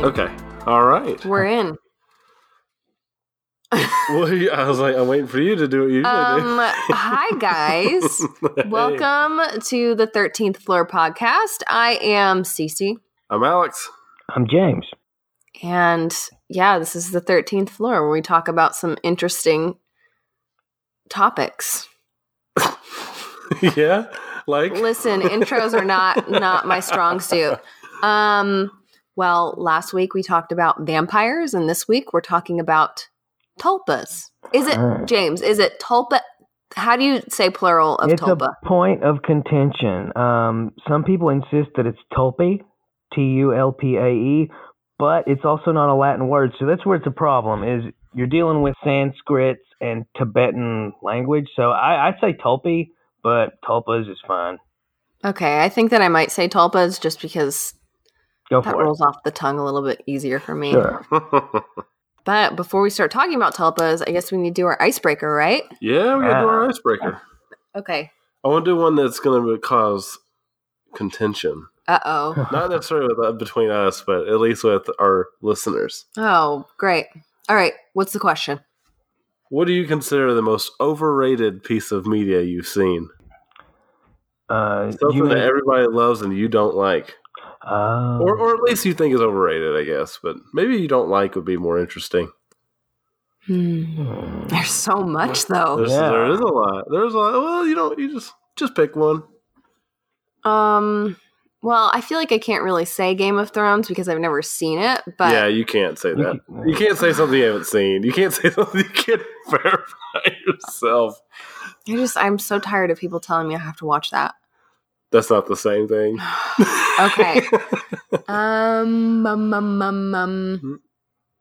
going. Okay. All right. We're in. well, I was like, I'm waiting for you to do what you usually Um, hi, guys. Hey, Welcome to the 13th Floor podcast. I am Cece. I'm Alex. I'm James. And yeah, this is the 13th floor where we talk about some interesting topics. yeah. Like. Listen, intros are not not my strong suit. Um well, last week we talked about vampires and this week we're talking about tulpas. Is it Ah. James, is it tulpa? How do you say plural of it's tulpa? a point of contention. Um, some people insist that it's tulpe, T U L P A E, but it's also not a Latin word. So that's where it's a problem. Is you're dealing with Sanskrit and Tibetan language. So I, I say tulpe, but tulpas is fine. Okay, I think that I might say tulpas just because Go that for it. rolls off the tongue a little bit easier for me. Sure. But before we start talking about tulpas, I guess we need to do our icebreaker, right? yeah, we gotta do our Yeah. icebreaker. Okay. I want to do one that's going to cause contention. Uh oh. Not necessarily with, uh, between us, but at least with our listeners. Oh, great. All right. What's the question? What do you consider the most overrated piece of media you've seen? Uh, Something you that everybody loves and you don't like. Oh. Or, or at least you think is overrated, I guess. But maybe you don't like would be more interesting. Hmm. There's so much though. There's, Yeah. There is a lot. There's a lot. Well, you know, you just just pick one. Um. Well, I feel like I can't really say Game of Thrones because I've never seen it. But yeah, you can't say that. You- You can't say something you haven't seen. You can't say something you can't verify yourself. I just I'm so tired of people telling me I have to watch that. That's not the same thing. Okay. um. Um. Um. Um. um.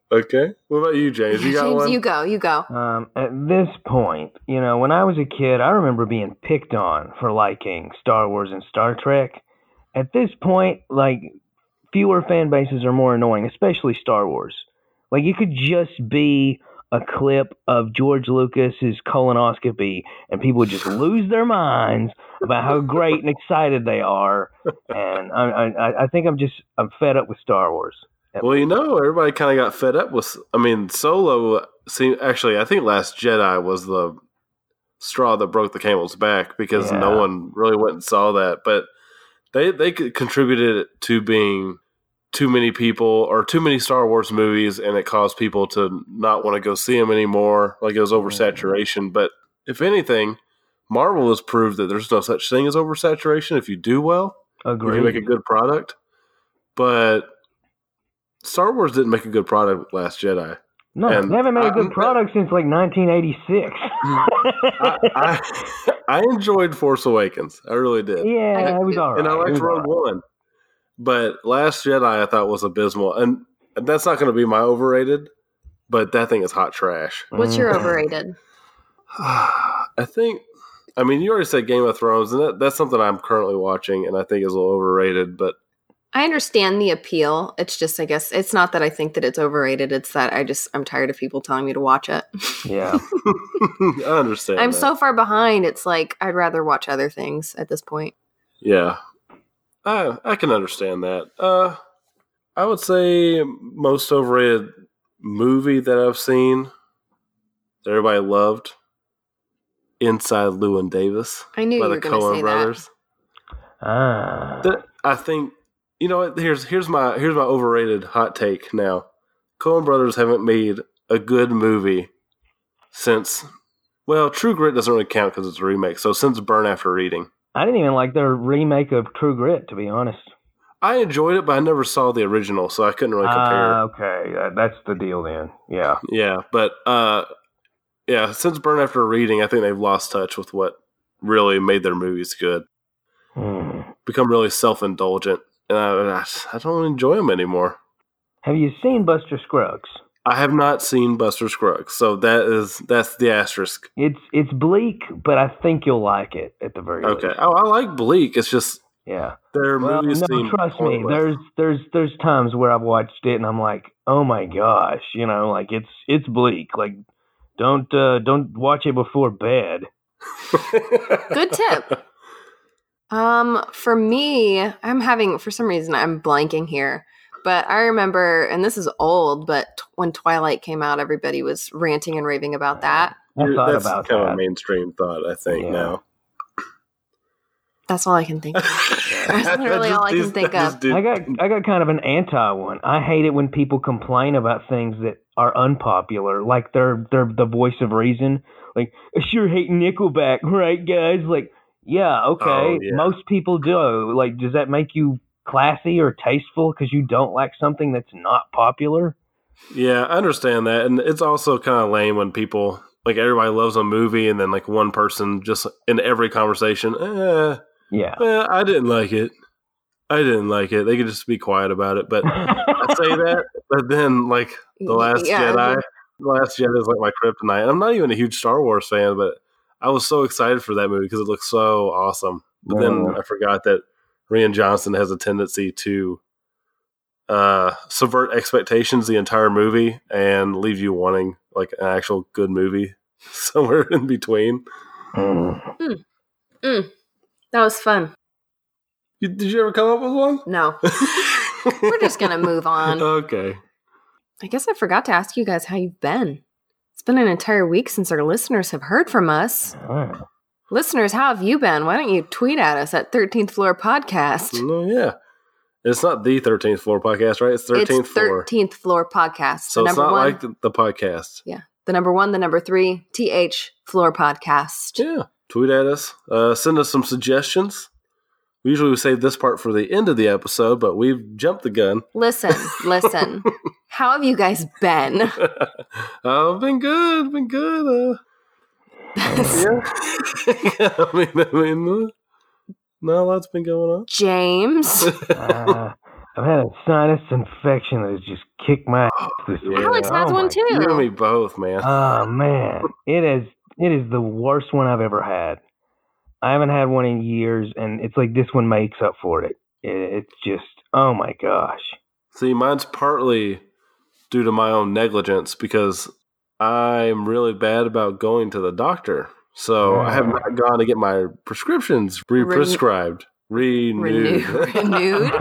okay. What about you, James? You got James, one? you go. You go. Um, at this point, you know, when I was a kid, I remember being picked on for liking Star Wars and Star Trek. At this point, like, fewer fan bases are more annoying, especially Star Wars. Like, you could just be a clip of George Lucas's colonoscopy, and people would just lose their minds about how great and excited they are. And I, I, I think I'm just I'm fed up with Star Wars. Well, you know, everybody kind of got fed up with. I mean, Solo. See, actually, I think Last Jedi was the straw that broke the camel's back because no one really went and saw that. But they they contributed to being too many people or too many Star Wars movies, and it caused people to not want to go see them anymore. Like it was oversaturation. But if anything, Marvel has proved that there's no such thing as oversaturation if you do well if Agreed. you make a good product. But Star Wars didn't make a good product with Last Jedi. no, and they haven't made a good product since like 1986. I, I, I enjoyed Force Awakens. I really did. Yeah, it was all right. and I liked was all Rogue right. One. But Last Jedi I thought was abysmal. And, and that's not going to be my overrated, but that thing is hot trash. What's your Mhm. overrated? I think, I mean, you already said Game of Thrones, and that, that's something I'm currently watching, and I think is a little overrated, but I understand the appeal. It's just, I guess, it's not that I think that it's overrated. It's that I just, I'm tired of people telling me to watch it. Yeah. I understand. I'm that. so far behind. It's like I'd rather watch other things at this point. Yeah, I I can understand that. Uh, I would say most overrated movie that I've seen that everybody loved, Inside Llewyn Davis I knew by you the were going to Coen say brothers. Ah. That I think you know what. Here's here's my here's my overrated hot take. Now, Coen brothers haven't made a good movie since. Well, True Grit doesn't really count because it's a remake. So since Burn After Reading. I didn't even like their remake of True Grit, to be honest. I enjoyed it, but I never saw the original, so I couldn't really compare. Ah, okay, uh, that's the deal then. Yeah. Yeah, but uh, yeah, since Burn After Reading, I think they've lost touch with what really made their movies good. Hmm. Become really self indulgent, and I, I don't enjoy them anymore. Have you seen Buster Scruggs? I have not seen Buster Scruggs, so that is that's the asterisk. It's it's bleak, but I think you'll like it at the very Okay, least. oh, I like Bleak. It's just Yeah. their Well, movies no, seem trust me. pointless. There's there's there's times where I've watched it and I'm like, oh my gosh, you know, like it's it's bleak. Like, don't uh, don't watch it before bed. Good tip. Um, for me, I'm having for some reason I'm blanking here. But I remember, and this is old, but t- when Twilight came out, everybody was ranting and raving about that. I thought That's about kind of a mainstream thought, I think. Yeah. Now, That's all I can think of. That's literally all I can Just- think of. I got I got kind of an anti one. I hate it when people complain about things that are unpopular, like they're they're the voice of reason. Like I sure hate Nickelback, right, guys? Like, yeah, okay, Oh, yeah. most people do. Like, does that make you classy or tasteful because you don't like something that's not popular? Yeah, I understand that, and it's also kind of lame when people like everybody loves a movie, and then like one person just in every conversation, eh, Yeah. eh, I didn't like it. I didn't like it. They could just be quiet about it, but I say that, but then like the Last Yeah, Jedi, the Last Jedi is like my kryptonite. I'm not even a huge Star Wars fan, but I was so excited for that movie because it looked so awesome. But then I forgot that Rian Johnson has a tendency to uh, subvert expectations the entire movie and leave you wanting like an actual good movie somewhere in between. Mm. That was fun. You, did you ever come up with one? No, we're just gonna move on. okay. I guess I forgot to ask you guys how you've been. It's been an entire week since our listeners have heard from us. Alright. Listeners, how have you been? Why don't you tweet at us at 13th Floor Podcast? No, yeah. It's not the 13th floor podcast, right? It's 13th it's floor. 13th Floor Podcast. So it's not one, like the, the podcast. Yeah. The number one, the number three, TH Floor Podcast. Yeah. Tweet at us. Uh, send us some suggestions. We usually save this part for the end of the episode, but we've jumped the gun. Listen, listen. how have you guys been? oh, been good. Been good. Uh. I mean, I mean, not a lot's been going on. James. Uh, I've had a sinus infection that has just kicked my ass this week. Alex has Oh one too. You and me both, man. Oh man, it is it is the worst one I've ever had. I haven't had one in years, and it's like this one makes up for it. It- It's just oh my gosh. See, mine's partly due to my own negligence because I'm really bad about going to the doctor. So I have not gone to get my prescriptions re-prescribed, renewed. Renew- renewed.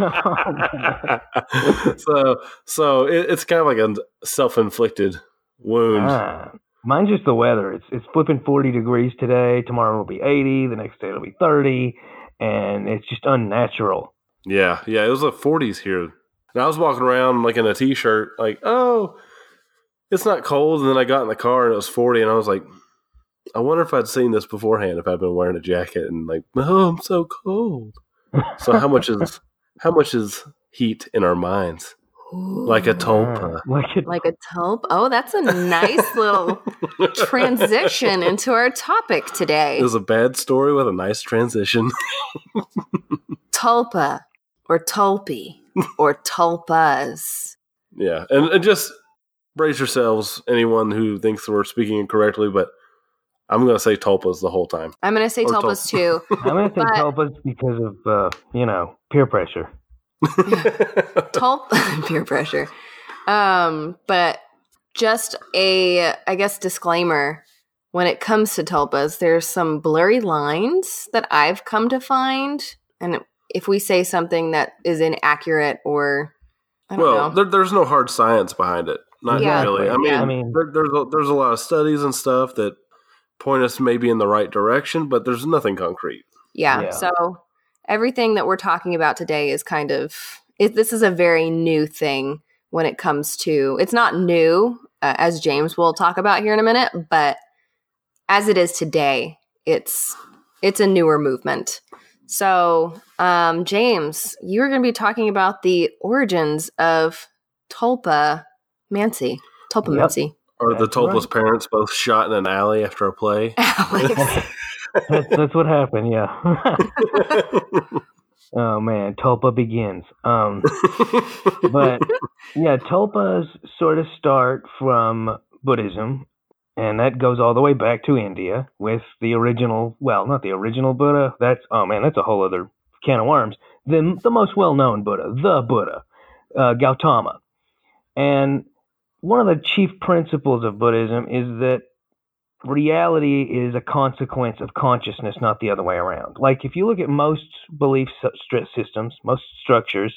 so, so it, it's kind of like a self-inflicted wound. Ah, mine's just the weather. It's it's flipping forty degrees today. Tomorrow will be eighty. The next day it'll be thirty, and it's just unnatural. Yeah, yeah, it was the 40s here. And I was walking around like in a t-shirt, like, oh, it's not cold. And then I got in the car and it was 40, and I was like, I wonder if I'd seen this beforehand if I'd been wearing a jacket and like, oh, I'm so cold. So how much is how much is heat in our minds? Like a tulpa. like it, like a taupe. Oh, that's a nice little transition into our topic today. It was a bad story with a nice transition. Tulpa or tulpi or tulpas. yeah, and, and just brace yourselves, anyone who thinks we're speaking incorrectly, but I'm going to say tulpas the whole time. I'm going to say Or tulpas too. I'm gonna say But- tulpas because of uh, you know peer pressure. Tulp peer pressure. Um, but just a I guess disclaimer when it comes to tulpas, there's some blurry lines that I've come to find, and if we say something that is inaccurate or I don't well, know, there, there's no hard science behind it. Not Yeah. really. I mean, Yeah. I mean- there, there's a, there's a lot of studies and stuff that point us maybe in the right direction, but there's nothing concrete. yeah, Yeah. So everything that we're talking about today is kind of it, this is a very new thing when it comes to it's not new uh, as James will talk about here in a minute, but as it is today, it's it's a newer movement. So, um, James, you're going to be talking about the origins of Tulpa Mancy. Tulpa Yep. Mancy. Are the That's Tulpa's right. parents both shot in an alley after a play? Alex. that's, that's what happened. Yeah. oh man, tulpa begins. Um, but yeah, tulpas sort of start from Buddhism, and that goes all the way back to India with the original. Well, not the original Buddha. That's oh man, that's a whole other can of worms. The the most well known Buddha, the Buddha, uh, Gautama, and one of the chief principles of Buddhism is that reality is a consequence of consciousness, not the other way around. Like if you look at most belief systems, most structures,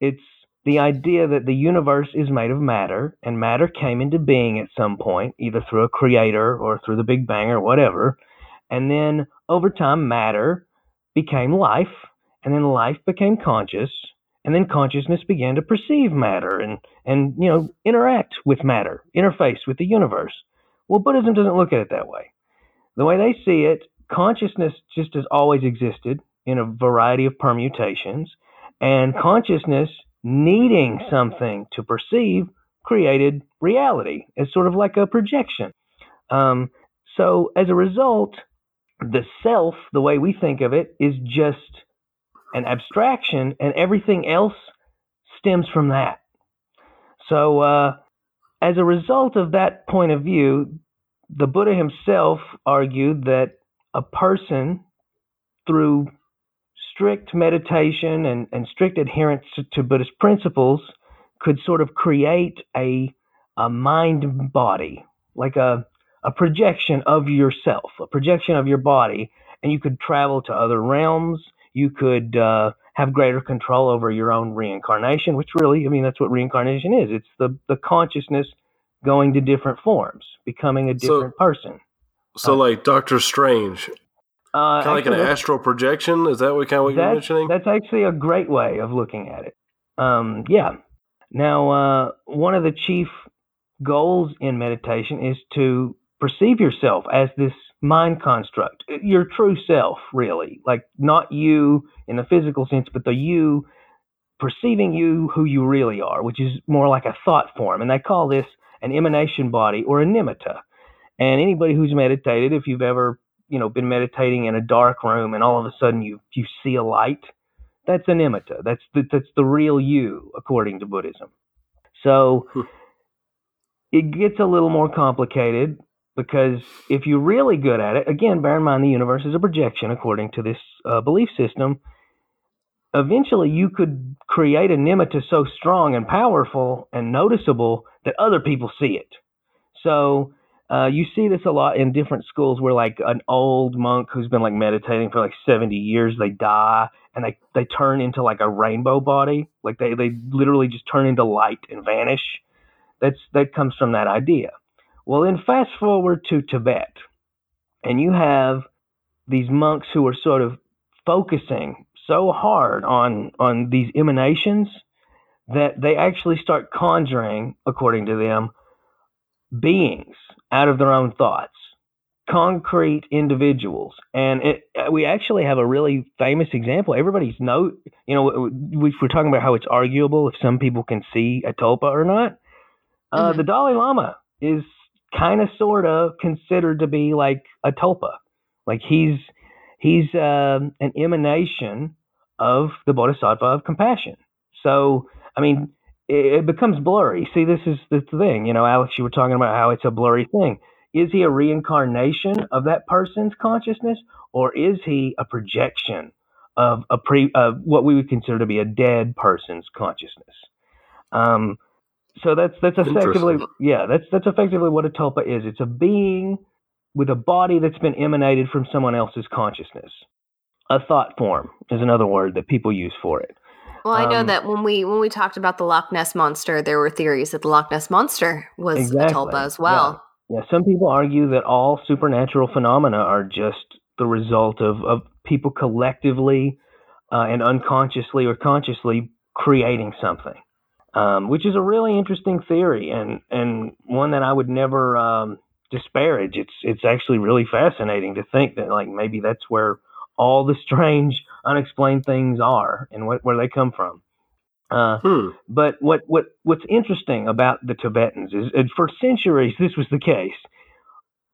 it's the idea that the universe is made of matter and matter came into being at some point, either through a creator or through the Big Bang or whatever. And then over time, matter became life, and then life became conscious, and then consciousness began to perceive matter and, and you know, interact with matter, interface with the universe. Well, Buddhism doesn't look at it that way. The way they see it, consciousness just has always existed in a variety of permutations, and consciousness needing something to perceive created reality as sort of like a projection. Um, so as a result, the self, the way we think of it, is just an abstraction, and everything else stems from that. So, uh, as a result of that point of view, the Buddha himself argued that a person, through strict meditation and, and strict adherence to, to, Buddhist principles could sort of create a, a mind body, like a, a projection of yourself, a projection of your body, and you could travel to other realms. You could uh, have greater control over your own reincarnation, which really, I mean, that's what reincarnation is. It's the, the consciousness going to different forms, becoming a different so, person. So, uh, like Doctor Strange, uh, kind of like an astral projection. Is that what kind of what you're mentioning? That's actually a great way of looking at it. Um, yeah. Now, uh, one of the chief goals in meditation is to perceive yourself as this mind construct, your true self, really, like not you in the physical sense, but the you perceiving you who you really are, which is more like a thought form, and they call this an emanation body or a nimitta. And anybody who's meditated, if you've ever you know been meditating in a dark room and all of a sudden you you see a light that's an that's the, that's the real you according to buddhism. So hmm. it gets a little more complicated because if you're really good at it again bear in mind the universe is a projection according to this uh, belief system eventually you could create a nimitta so strong and powerful and noticeable that other people see it so uh, you see this a lot in different schools where like an old monk who's been like meditating for like 70 years, they die and they, they turn into like a rainbow body. Like they, they literally just turn into light and vanish. That's, that comes from that idea. Well, then fast forward to Tibet and you have these monks who are sort of focusing so hard on, on these emanations that they actually start conjuring, according to them, beings out of their own thoughts, concrete individuals. And it, we actually have a really famous example. Everybody's know, you know, we, we're talking about how it's arguable if some people can see a tulpa or not. Uh, mm-hmm. The Dalai Lama is kind of sort of considered to be like a tulpa. Like he's he's uh, an emanation of the Bodhisattva of compassion. So I mean, it, becomes blurry. See, this is the thing. You know, Alex, you were talking about how it's a blurry thing. Is he a reincarnation of that person's consciousness, or is he a projection of a pre of what we would consider to be a dead person's consciousness? Um, so that's that's effectively yeah that's that's effectively what a tulpa is. It's a being with a body that's been emanated from someone else's consciousness. A thought form is another word that people use for it. Well, I know um, that when we when we talked about the Loch Ness monster, there were theories that the Loch Ness monster was exactly. a tulpa as well. Yeah. yeah, some people argue that all supernatural phenomena are just the result of of people collectively uh, and unconsciously or consciously creating something, um, which is a really interesting theory and and one that I would never um, disparage. It's it's actually really fascinating to think that like maybe that's where all the strange unexplained things are and what, where they come from. Uh, hmm. But what, what, what's interesting about the Tibetans is, for centuries, this was the case.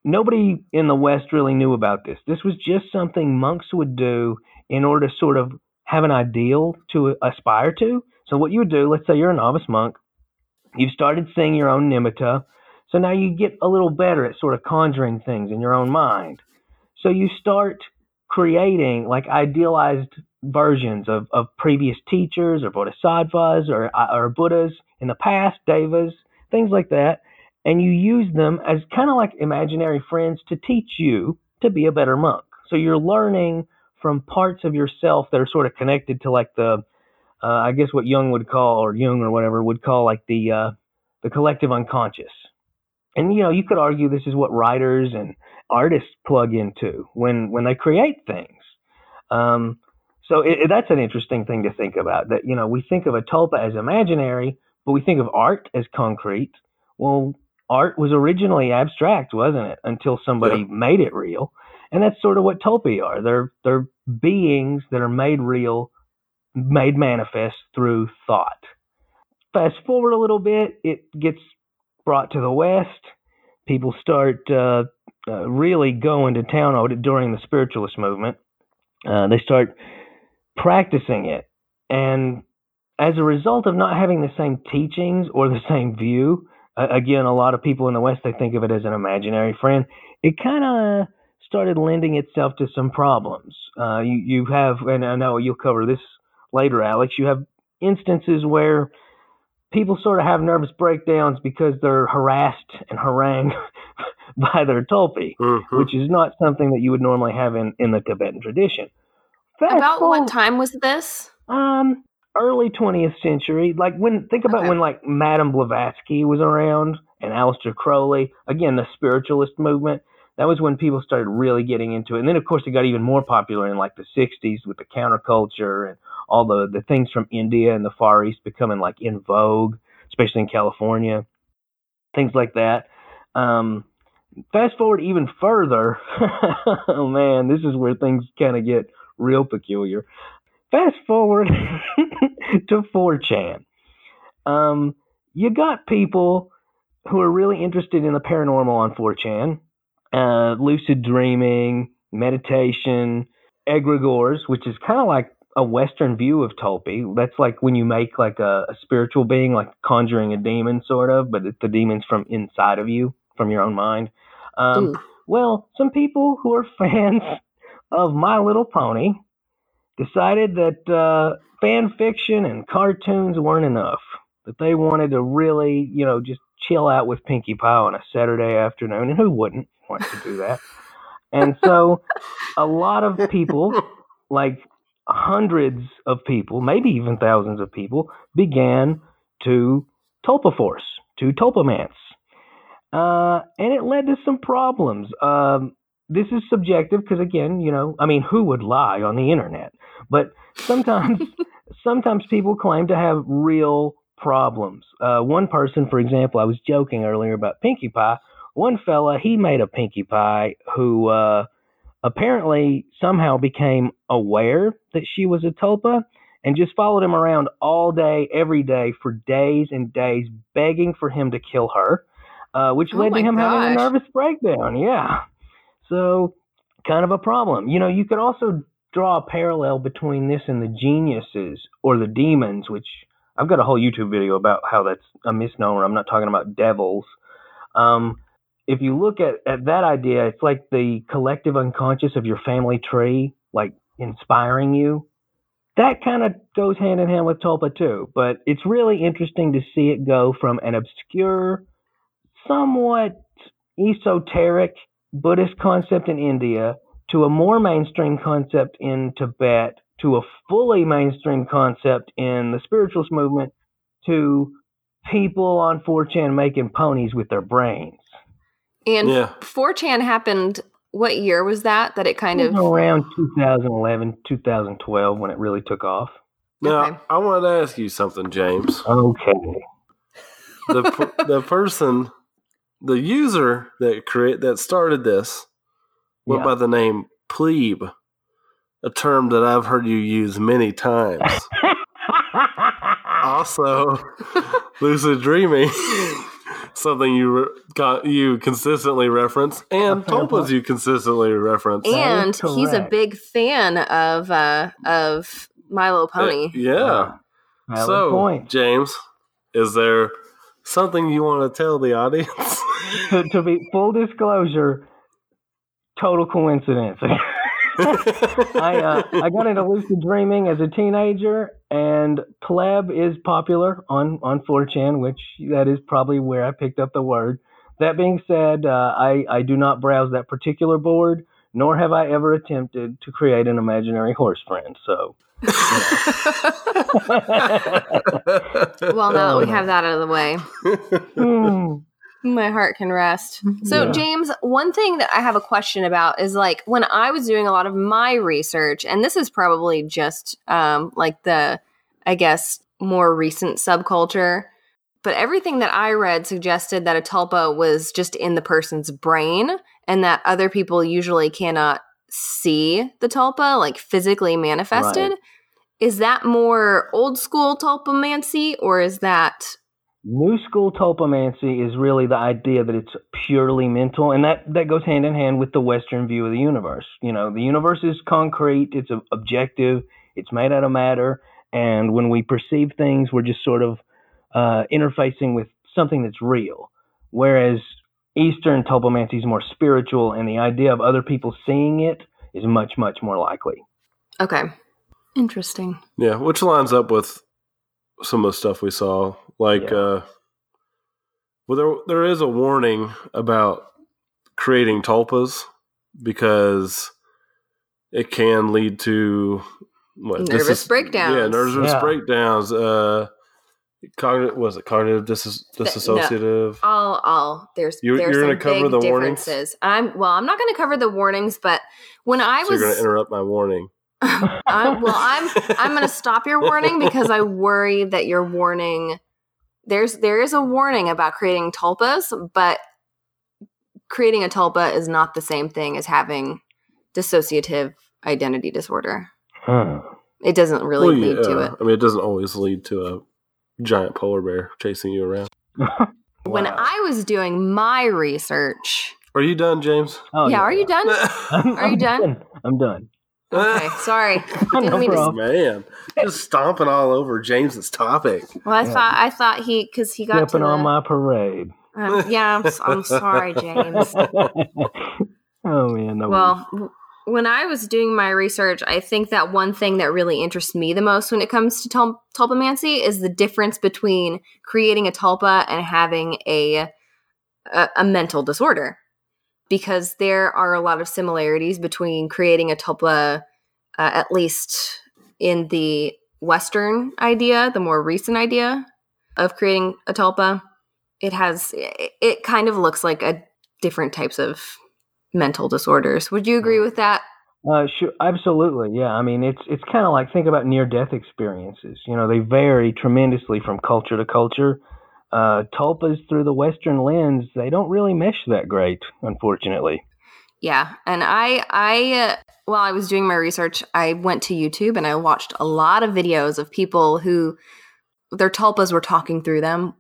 Nobody in the West really knew about this. This was just something monks would do in order to sort of have an ideal to aspire to. So what you would do, let's say you're a novice monk, you've started seeing your own nimitta, so now you get a little better at sort of conjuring things in your own mind. So you start creating like idealized versions of, of previous teachers or bodhisattvas or, or Buddhas in the past, devas, things like that. And you use them as kind of like imaginary friends to teach you to be a better monk. So you're learning from parts of yourself that are sort of connected to like the uh, I guess what Jung would call, or Jung or whatever would call, like the uh, the collective unconscious. And you know, you could argue this is what writers and artists plug into when when they create things. Um, so it, that's an interesting thing to think about. That you know, we think of a tulpa as imaginary, but we think of art as concrete. Well, art was originally abstract, wasn't it? Until somebody yeah. made it real, and that's sort of what tulpa are. They're they're beings that are made real, made manifest through thought. Fast forward a little bit, it gets brought to the West. People start uh, uh, really going to town on it during the spiritualist movement. Uh, they start practicing it. And as a result of not having the same teachings or the same view, again, a lot of people in the West, they think of it as an imaginary friend. It kind of started lending itself to some problems. Uh, you, you have, and I know you'll cover this later, Alex, you have instances where people sort of have nervous breakdowns because they're harassed and harangued by their tulpi, mm-hmm. which is not something that you would normally have in, in the Tibetan tradition. Fast about forward, what time was this? Um, early 20th century. Like when think about okay. when like Madame Blavatsky was around and Aleister Crowley. Again, the spiritualist movement. That was when people started really getting into it. And then of course it got even more popular in like the 60s with the counterculture and all the the things from India and the Far East becoming like in vogue, especially in California. Things like that. Um, fast forward even further. oh man, this is where things kind of get real peculiar. Fast forward to 4chan. Um, you got people who are really interested in the paranormal on 4chan, uh, lucid dreaming, meditation, egregores, which is kind of like a Western view of Tulpi. That's like when you make like a, a, spiritual being, like conjuring a demon, sort of, but the demon's from inside of you, from your own mind. Um, well, some people who are fans of My Little Pony decided that uh, fan fiction and cartoons weren't enough. That they wanted to really, you know, just chill out with Pinkie Pie on a Saturday afternoon, and who wouldn't want to do that? and so, a lot of people, like hundreds of people, maybe even thousands of people, began to tulpa force, to tulpamance. Uh, and it led to some problems. Um, this is subjective because, again, you know, I mean, who would lie on the internet? But sometimes, sometimes people claim to have real problems. Uh, one person, for example, I was joking earlier about Pinkie Pie. One fella, he made a Pinkie Pie who uh, apparently somehow became aware that she was a tulpa and just followed him around all day, every day for days and days, begging for him to kill her, uh, which oh led to him gosh. having a nervous breakdown. Yeah. So, kind of a problem. You know, you could also draw a parallel between this and the geniuses or the demons, which I've got a whole YouTube video about how that's a misnomer. I'm not talking about devils. Um, if you look at, at that idea, it's like the collective unconscious of your family tree, like inspiring you. That kind of goes hand in hand with Tulpa too, but it's really interesting to see it go from an obscure, somewhat esoteric Buddhist concept in India to a more mainstream concept in Tibet to a fully mainstream concept in the spiritualist movement to people on 4chan making ponies with their brains. And yeah. 4chan happened. What year was that? That it kind it of around 2011, 2012 when it really took off. Now okay. I wanted to ask you something, James. Okay. The the person, the user that create that started this went yeah. by the name plebe, a term that I've heard you use many times. also, lucid dreaming something you re- you consistently reference, and Tulpas you consistently reference. And he's a big fan of uh, of My Little Pony. Uh, yeah. Uh, so, point. James, is there something you want to tell the audience? to, to be full disclosure, total coincidence. I uh, I got into lucid dreaming as a teenager, and pleb is popular on on 4chan, which that is probably where I picked up the word. That being said, uh, I I do not browse that particular board, nor have I ever attempted to create an imaginary horse friend. So, well, now that we have that out of the way, Hmm. My heart can rest. So, Yeah. James, one thing that I have a question about is like when I was doing a lot of my research, and this is probably just um, like the, I guess, more recent subculture, but everything that I read suggested that a tulpa was just in the person's brain and that other people usually cannot see the tulpa, like physically manifested. Right. Is that more old school tulpamancy or is that New school tulpamancy is really the idea that it's purely mental, and that, that goes hand in hand with the Western view of the universe. You know, the universe is concrete, it's objective, it's made out of matter, and when we perceive things, we're just sort of uh, interfacing with something that's real. Whereas Eastern tulpamancy is more spiritual, and the idea of other people seeing it is much, much more likely. Okay. Interesting. Yeah, which lines up with some of the stuff we saw. Like, Yeah. uh, well, there there is a warning about creating tulpas because it can lead to what Nervous breakdowns. Yeah, nervous Yeah. breakdowns. Uh, cognitive was it cognitive dis- disassociative? I'll, I'll, there's, You- there's you're gonna cover big the warnings? I'm, well, I'm not going to cover the warnings, but when I so was, you're going to interrupt my warning. I'm, well, I'm, I'm going to stop your warning because I worry that your warning, there's, there is a warning about creating tulpas, but creating a tulpa is not the same thing as having dissociative identity disorder. Huh. It doesn't really Well, lead to it. I mean, it doesn't always lead to a giant polar bear chasing you around. When I was doing my research, Are you done, James? Oh, yeah, are you done? Are you done? I'm done. Okay, sorry. no Didn't mean to- Man, just stomping all over James's topic. Well, I Yeah. thought I thought he because he got to Stepping the, on my parade. um, yeah. I'm, s- I'm sorry, James. oh man, no. Well, w- when I was doing my research, I think that one thing that really interests me the most when it comes to tul- tulpamancy is the difference between creating a tulpa and having a, a a mental disorder, because there are a lot of similarities between creating a tulpa, uh, at least in the Western idea, the more recent idea of creating a tulpa. It has it, kind of looks like a different types of mental disorders. Would you agree with that? Uh, sure, absolutely, yeah. I mean, it's it's kind of like think about near-death experiences. You know, they vary tremendously from culture to culture. Uh, tulpas through the Western lens, they don't really mesh that great, unfortunately. Yeah, and I I uh, while I was doing my research, I went to YouTube and I watched a lot of videos of people who their tulpas were talking through them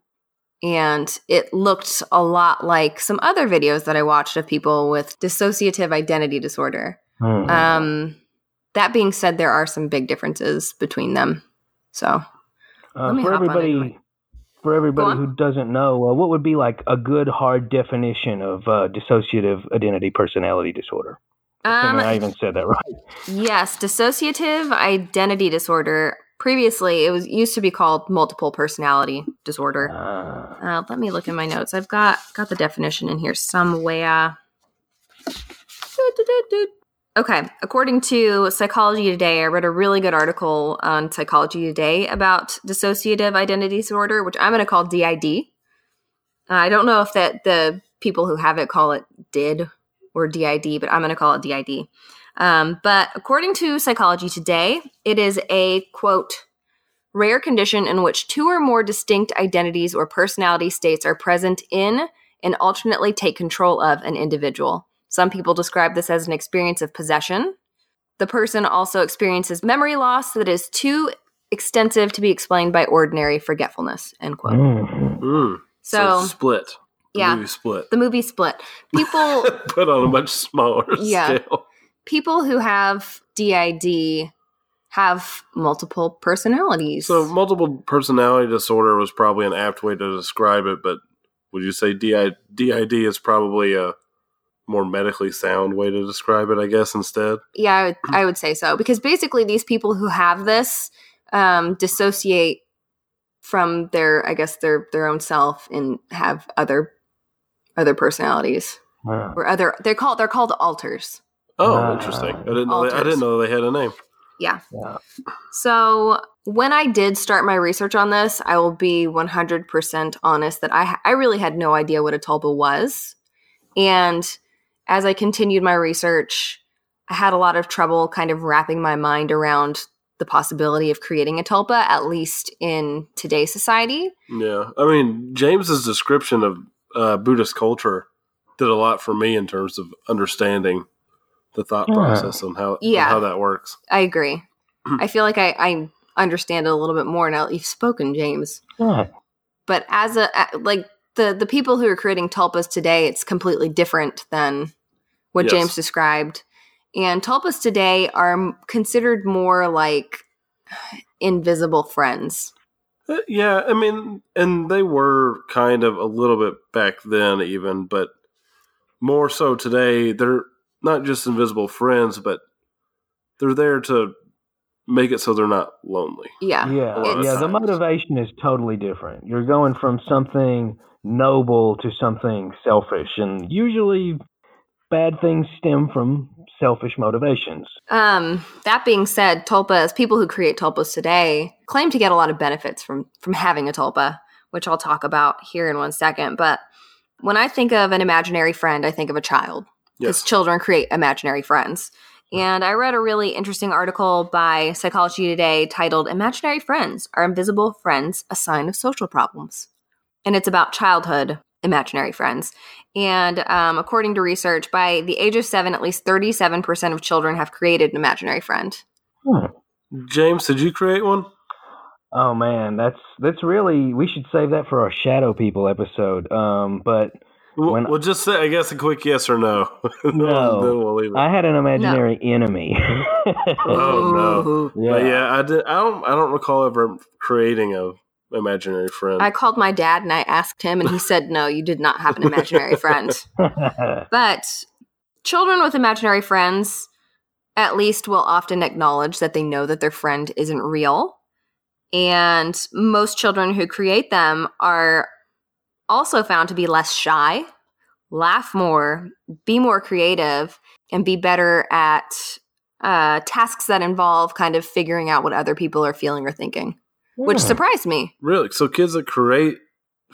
and it looked a lot like some other videos that I watched of people with dissociative identity disorder. Hmm. Um that being said there are some big differences between them. So, Uh, let me for everybody. For everybody who doesn't know, uh, what would be like a good hard definition of uh, dissociative identity personality disorder? Assuming I um even said that right. Yes, dissociative identity disorder. Previously, it was used to be called multiple personality disorder. Ah. Uh, let me look in my notes. I've got got the definition in here somewhere. Doo-doo-doo-doo. Okay, according to Psychology Today, I read a really good article on Psychology Today about dissociative identity disorder, which I'm going to call DID. Uh, I don't know if that the people who have it call it DID or DID, but I'm going to call it DID. Um, but according to Psychology Today, it is a quote rare condition in which two or more distinct identities or personality states are present in and alternately take control of an individual. Some people describe this as an experience of possession. The person also experiences memory loss that is too extensive to be explained by ordinary forgetfulness. End quote. Mhm. Mm. So, split. The yeah. movie split. the movie split. People Put on a much smaller Yeah. scale. people who have DID have multiple personalities. So multiple personality disorder was probably an apt way to describe it, but would you say DI, DID is probably a more medically sound way to describe it, I guess, instead? yeah, I would, I would say so because basically these people who have this um, dissociate from their, I guess their their own self and have other other personalities Wow. or other. They're called they're called alters. Oh, Ah. interesting. I didn't know. They, I didn't know they had a name. Yeah. Yeah. So when I did start my research on this, I will be 100% honest that I I really had no idea what a tulpa was. And as I continued my research, I had a lot of trouble kind of wrapping my mind around the possibility of creating a tulpa, at least in today's society. Yeah, I mean James's description of uh, Buddhist culture did a lot for me in terms of understanding the thought Yeah. process and how Yeah. how that works. I agree. I feel like I, I understand it a little bit more now that you've spoken, James. Yeah. But as a a- like the the people who are creating tulpas today, it's completely different than what Yes. James described. And tulpas today are considered more like invisible friends. Uh, Yeah, I mean, and they were kind of a little bit back then, even, but more so today. They're not just invisible friends, but they're there to make it so they're not lonely. Yeah. Yeah, yeah. The motivation is totally different. You're going from something noble to something selfish, and usually bad things stem from selfish motivations. Um, that being said, tulpas, people who create tulpas today claim to get a lot of benefits from from having a tulpa, which I'll talk about here in one second. But when I think of an imaginary friend, I think of a child because Yes. children create imaginary friends. And I read a really interesting article by Psychology Today titled Imaginary Friends Are Invisible Friends a Sign of Social Problems? And it's about childhood imaginary friends. And um, according to research, by the age of seven, at least 37% of children have created an imaginary friend. Hmm. James, did you create one? Oh man, that's that's really we should save that for our shadow people episode. Um, but We'll, When- we'll just say, I guess, a quick yes or no. No. then we'll leave it. I had an imaginary enemy. Oh, no. Ooh. But yeah, I did. I don't. I don't recall ever creating a imaginary friend. I called my dad and I asked him, and he said, No, you did not have an imaginary friend. But children with imaginary friends at least will often acknowledge that they know that their friend isn't real. And most children who create them are also found to be less shy, laugh more, be more creative, and be better at uh, tasks that involve kind of figuring out what other people are feeling or thinking, which surprised me. really? So kids that create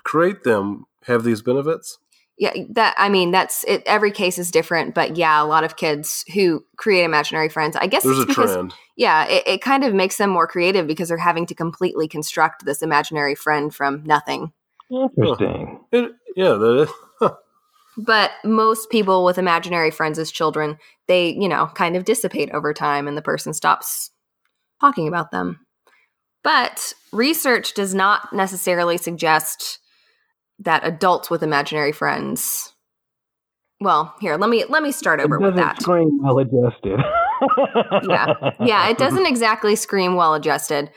create them have these benefits? Yeah, that I mean, that's it. Every case is different, but yeah, a lot of kids who create imaginary friends, I guess There's it's a because trend. yeah, it, it kind of makes them more creative because they're having to completely construct this imaginary friend from nothing. Interesting. It, yeah, that is. But most people with imaginary friends as children, they you know kind of dissipate over time, and the person stops talking about them. But research does not necessarily suggest that adults with imaginary friends. Well, here let me let me start over it with doesn't that. scream well adjusted. Yeah. yeah, it doesn't exactly scream well adjusted.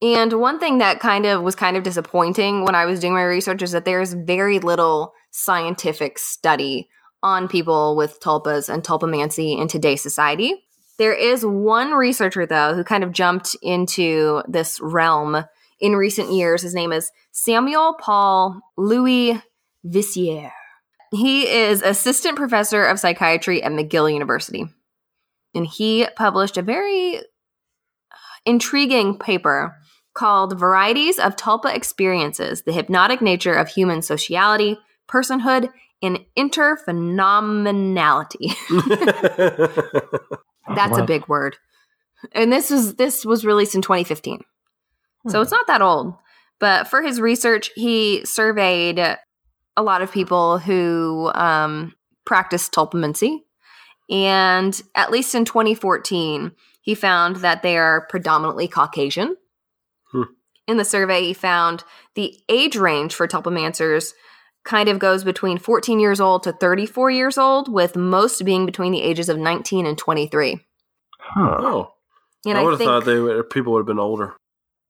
And one thing that kind of was kind of disappointing when I was doing my research is that there's very little scientific study on people with tulpas and tulpamancy in today's society. There is one researcher, though, who kind of jumped into this realm in recent years. His name is Samuel Paul Louis Veissière. He is assistant professor of psychiatry at McGill University and he published a very uh, intriguing paper called Varieties of Tulpa Experiences The Hypnotic Nature of Human Sociality, Personhood, and Interphenomenality. That's a big word. And this was this was released in 2015. So it's not that old. But for his research, he surveyed a lot of people who um, practiced tulpamancy. And at least in 2014, he found that they are predominantly Caucasian. Hmm. In the survey, he found the age range for tulpamancers kind of goes between 14 years old to 34 years old, with most being between the ages of 19 and 23. Huh. oh, And I I, would have thought they would, people would have been older.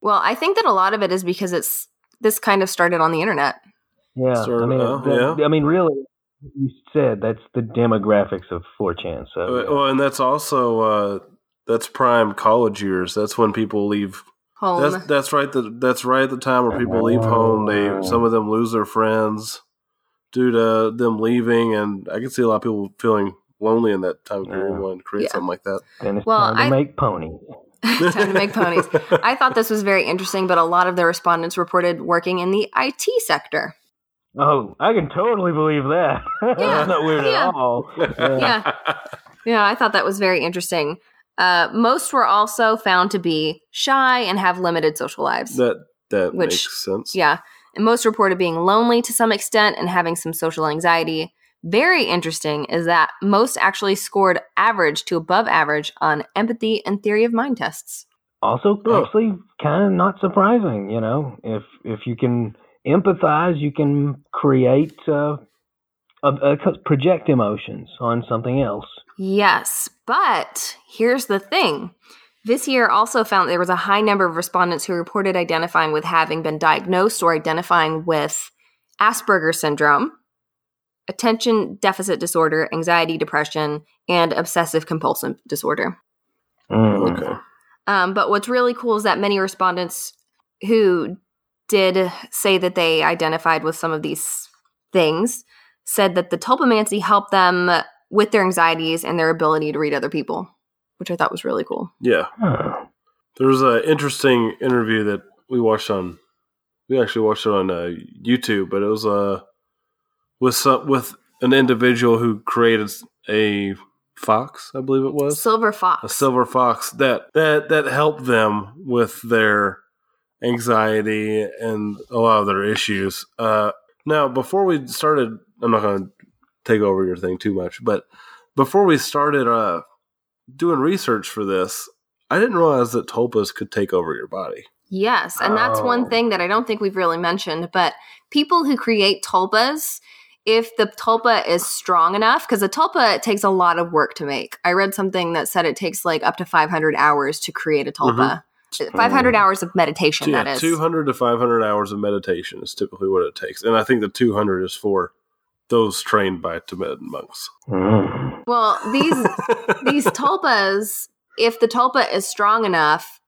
well, I think that a lot of it is because it's this kind of started on the internet. Yeah. Sort I mean, uh, that- yeah. I mean, really, you said that's the demographics of 4chan. So Uh, Well, and that's also uh, that's prime college years. That's when people leave. Home. That's that's right. The, that's right at the time where people leave home. They some of them lose their friends due to them leaving, and I can see a lot of people feeling lonely in that time period Yeah. and wanted to create Yeah. something like that. Then it's Well, time to I- make ponies. Time to make ponies. I thought this was very interesting, but a lot of the respondents reported working in the IT sector. Oh, I can totally believe that. Yeah, That's not weird yeah. at all. Yeah. Yeah. Yeah, I thought that was very interesting. Uh, most were also found to be shy and have limited social lives. that that Which- makes sense. yeah. And most reported being lonely to some extent and having some social anxiety. Very interesting is that most actually scored average to above average on empathy and theory of mind tests. Also, Oh. actually, kind of not surprising. You know, if if you can empathize, you can create uh, a, a, project emotions on something else. Yes, but here's the thing. This year also found there was a high number of respondents who reported identifying with having been diagnosed or identifying with Asperger's syndrome, attention deficit disorder, anxiety, depression, and obsessive compulsive disorder. Mm. Okay. Um, but what's really cool is that many respondents who did say that they identified with some of these things said that the tulpamancy helped them with their anxieties and their ability to read other people, which I thought was really cool. Yeah. Huh. There was an interesting interview that we watched on. We actually watched it on uh, YouTube, but it was uh, with some with an individual who created a fox, I believe it was Silver fox, a Fox. silver fox that that that helped them with their anxiety and a lot of their issues. Uh, now, before we started, I'm not going to take over your thing too much, but before we started uh, doing research for this, I didn't realize that tulpas could take over your body. Yes, and that's one Oh. thing that I don't think we've really mentioned. But people who create tulpas, if the tulpa is strong enough, because a tulpa takes a lot of work to make. I read something that said it takes like up to 500 hours to create a tulpa. 500 hours of meditation, yeah, that is. 200 to 500 hours of meditation is typically what it takes. And I think the 200 is for those trained by Tibetan monks. Mm. Well, these these tulpas, if the tulpa is strong enough,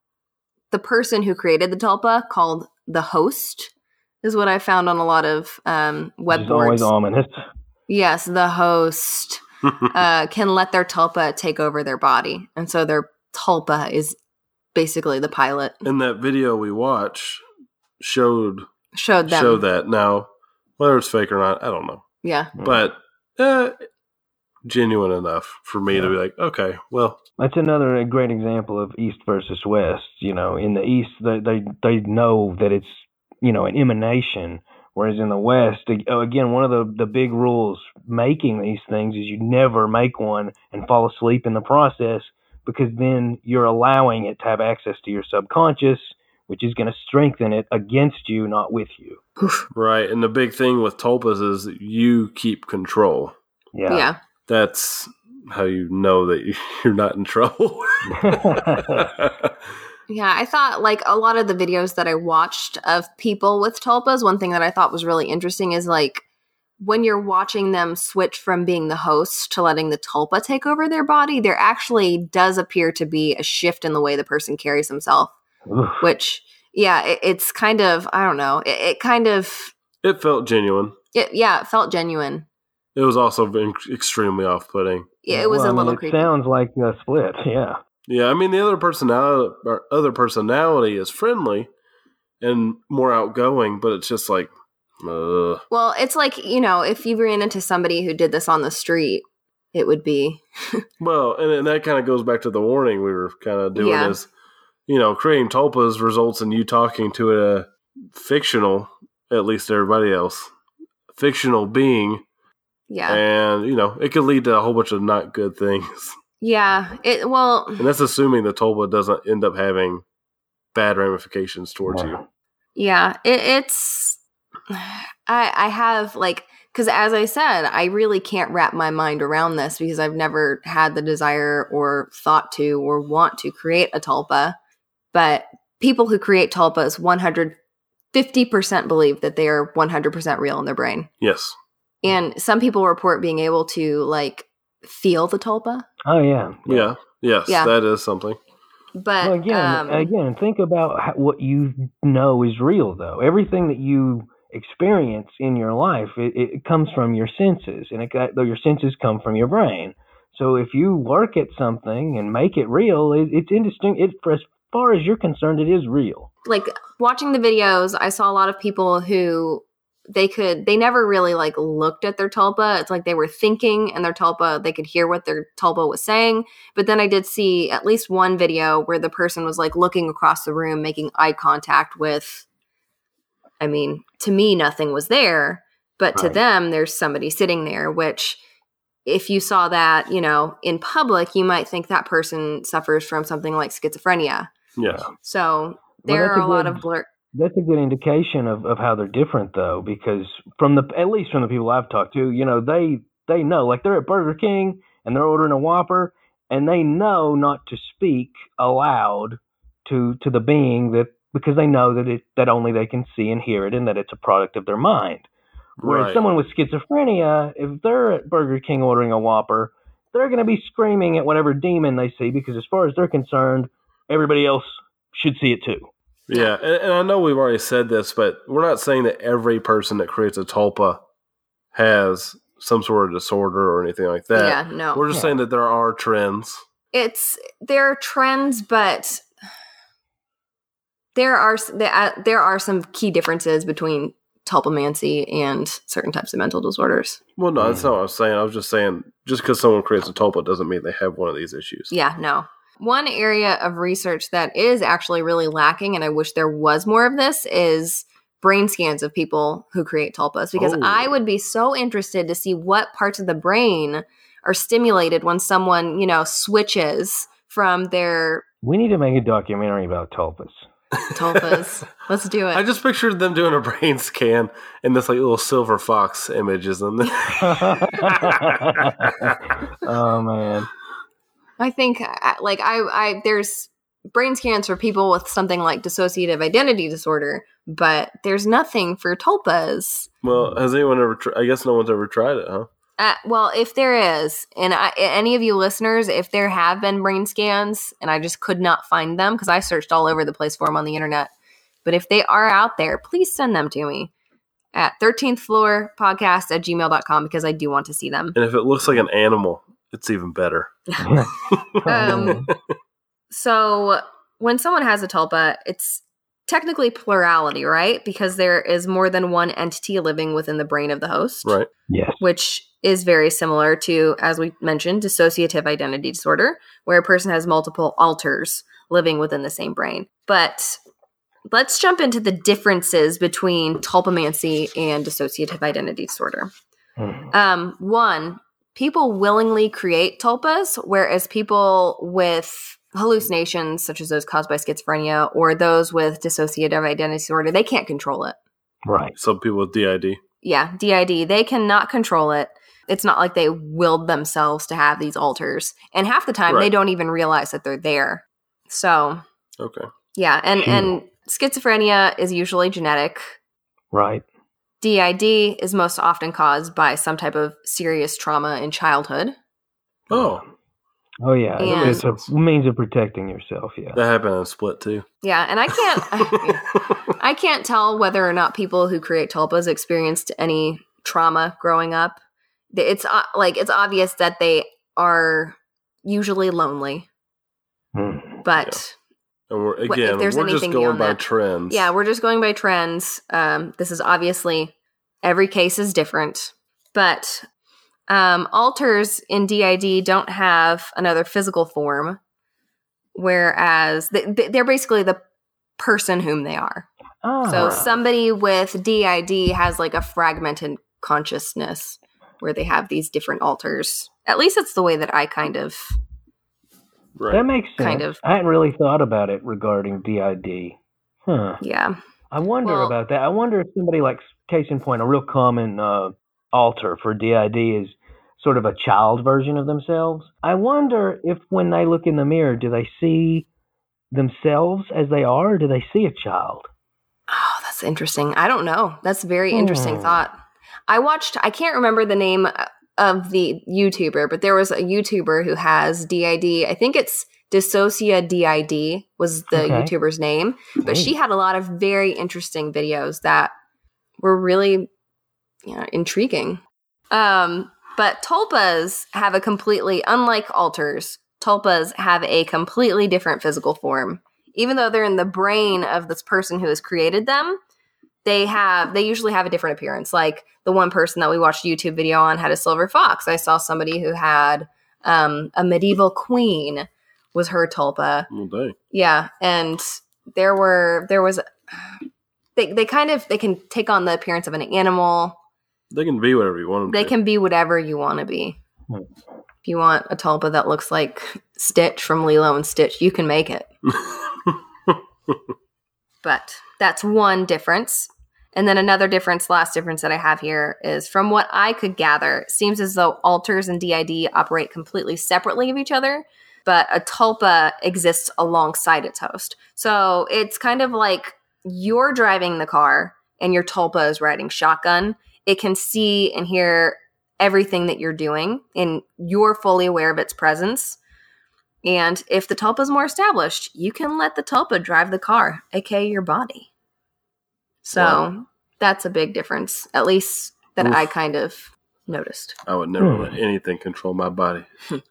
the person who created the tulpa, called the host, is what I found on a lot of um, web Which is always ominous. Yes, the host uh, can let their tulpa take over their body, and so their tulpa is basically the pilot. and that video we watch showed Showed them. showed that. Now, whether it's fake or not, I don't know. Yeah, But uh, genuine enough for me to be like, okay, well, That's another great example of East versus West. You know, in the East, they they, they know that it's you know an emanation, whereas in the West, oh, again, one of the the big rules making these things is you never make one and fall asleep in the process because then you're allowing it to have access to your subconscious, which is going to strengthen it against you, not with you. right. And the big thing with tulpas is you keep control. yeah. Yeah. That's how you know that you're not in trouble. Yeah, I thought like a lot of the videos that I watched of people with tulpas, one thing that I thought was really interesting is like when you're watching them switch from being the host to letting the tulpa take over their body, there actually does appear to be a shift in the way the person carries himself, Oof. which yeah, it, it's kind of I don't know, it, it kind of it felt genuine. it, yeah, it felt genuine. It was also extremely off putting. It, it was Well, I a mean, little it creepy. sounds like a split. Yeah. Yeah, I mean the other personality, or other personality is friendly and more outgoing, but it's just like, uh, well, it's like you know, if you ran into somebody who did this on the street, it would be well, and, and that kind of goes back to the warning we were kind of doing Yeah. is, you know, creating tulpas results in you talking to a fictional, at least everybody else, fictional being, yeah, and you know, it could lead to a whole bunch of not good things. yeah. It well. And that's assuming the tulpa doesn't end up having bad ramifications towards you. Yeah, it, it's. I I have like because as I said, I really can't wrap my mind around this because I've never had the desire or thought to or want to create a tulpa. But people who create tulpas, one hundred fifty percent believe that they are one hundred percent real in their brain, Yes. and some people report being able to like feel the tulpa. Oh yeah. Yeah. Yes. Yeah. That is something. But Well, again, um, again, think about how, what you know is real, though. Everything that you experience in your life, it, it comes from your senses, and it got, though your senses come from your brain. So if you work at something and make it real, it, it's indistinct. It, for as far as you're concerned, it is real. Like watching the videos, I saw a lot of people who they could they never really like looked at their tulpa. It's like they were thinking and their tulpa, they could hear what their tulpa was saying. But then I did see at least one video where the person was like looking across the room, making eye contact with I mean, to me nothing was there, but to them there's somebody sitting there, which if you saw that, you know, in public, you might think that person suffers from something like schizophrenia. Yes. Um, so there that's are a a lot of blur. That's a good indication of, of how they're different, though, because from the at least from the people I've talked to, you know, they they know like they're at Burger King and they're ordering a Whopper, and they know not to speak aloud to to the being that because they know that it that only they can see and hear it, and that it's a product of their mind. Whereas Right. someone with schizophrenia, if they're at Burger King ordering a Whopper, they're going to be screaming at whatever demon they see because, as far as they're concerned, everybody else should see it too. Yeah, and, and I know we've already said this, but we're not saying that every person that creates a tulpa has some sort of disorder or anything like that. yeah, no. We're just Yeah. saying that there are trends. it's there are trends, but there are there uh, there are some key differences between tulpamancy and certain types of mental disorders. Well, no, Mm. that's not what I was saying. I was just saying just because someone creates a tulpa doesn't mean they have one of these issues. Yeah, no. One area of research that is actually really lacking, and I wish there was more of this, is brain scans of people who create tulpas because Oh. I would be so interested to see what parts of the brain are stimulated when someone, you know, switches from their We need to make a documentary about tulpas. tulpas. Let's do it. I just pictured them doing a brain scan and this like little silver fox images in there. oh man. I think like I I there's brain scans for people with something like dissociative identity disorder, but there's nothing for tulpas. well, has anyone ever? Tr- I guess no one's ever tried it, huh? Uh, well, if there is, and I, any of you listeners, if there have been brain scans, and I just could not find them because I searched all over the place for them on the internet, but if they are out there, please send them to me at 13th floor podcast at gmail.com because I do want to see them. And if it looks like an animal, it's even better. Um, So when someone has a tulpa, it's technically plurality, right? Because there is more than one entity living within the brain of the host, Right. yes. which is very similar to, as we mentioned, dissociative identity disorder, where a person has multiple alters living within the same brain. But let's jump into the differences between tulpamancy and dissociative identity disorder. Hmm. Um, one, people willingly create tulpas, whereas people with hallucinations, such as those caused by schizophrenia or those with dissociative identity disorder, they can't control it. Right. Some people with DID. Yeah, DID, they cannot control it. It's not like they willed themselves to have these alters. And half the time, they don't even realize that they're there. So, Okay. yeah, and, Phew. and schizophrenia is usually genetic. Right. DID is most often caused by some type of serious trauma in childhood. Oh, Oh yeah. And- it's a means of protecting yourself. Yeah. that happened in Split too. Yeah, and I can't I can't tell whether or not people who create tulpas experienced any trauma growing up. It's uh, like it's obvious that they are usually lonely, Hmm. but and we're if again, there's we're just anything going by that. trends. yeah, we're just going by trends. Um, this is obviously every case is different, but um, alters in DID don't have another physical form, whereas they, they're basically the person whom they are. Ah. So somebody with DID has like a fragmented consciousness where they have these different alters. At least that's the way that I kind of right. that makes sense. kind of. I hadn't really thought about it regarding DID. Huh. yeah. I wonder Well- about that. I wonder if somebody like case in point, a real common uh, alter for DID is sort of a child version of themselves. I wonder if when they look in the mirror, do they see themselves as they are, or do they see a child? Oh, that's interesting. I don't know. That's a very interesting Hmm. thought. I watched I can't remember the name of the YouTuber, but there was a YouTuber who has DID. I think it's Dissocia DID was the Okay. YouTuber's name, but she had a lot of very interesting videos that were really you know, intriguing. Um But tulpas have a completely, unlike alters, tulpas have a completely different physical form. Even though they're in the brain of this person who has created them, they have they usually have a different appearance. Like the one person that we watched a YouTube video on had a silver fox. I saw somebody who had um, a medieval queen was her tulpa. Well. Yeah, and there were there was they they kind of they can take on the appearance of an animal. They can be whatever you want them They to. can be whatever you want to be. Hmm. If you want a tulpa that looks like Stitch from Lilo and Stitch, you can make it. But that's one difference. And then another difference, last difference that I have here is from what I could gather, seems as though alters and DID operate completely separately of each other, but a tulpa exists alongside its host. So it's kind of like you're driving the car and your tulpa is riding shotgun. It can see and hear everything that you're doing, and you're fully aware of its presence. And if the tulpa is more established, you can let the tulpa drive the car, aka your body. So Wow. that's a big difference, at least that Oof. I kind of noticed. I would never Hmm. let anything control my body.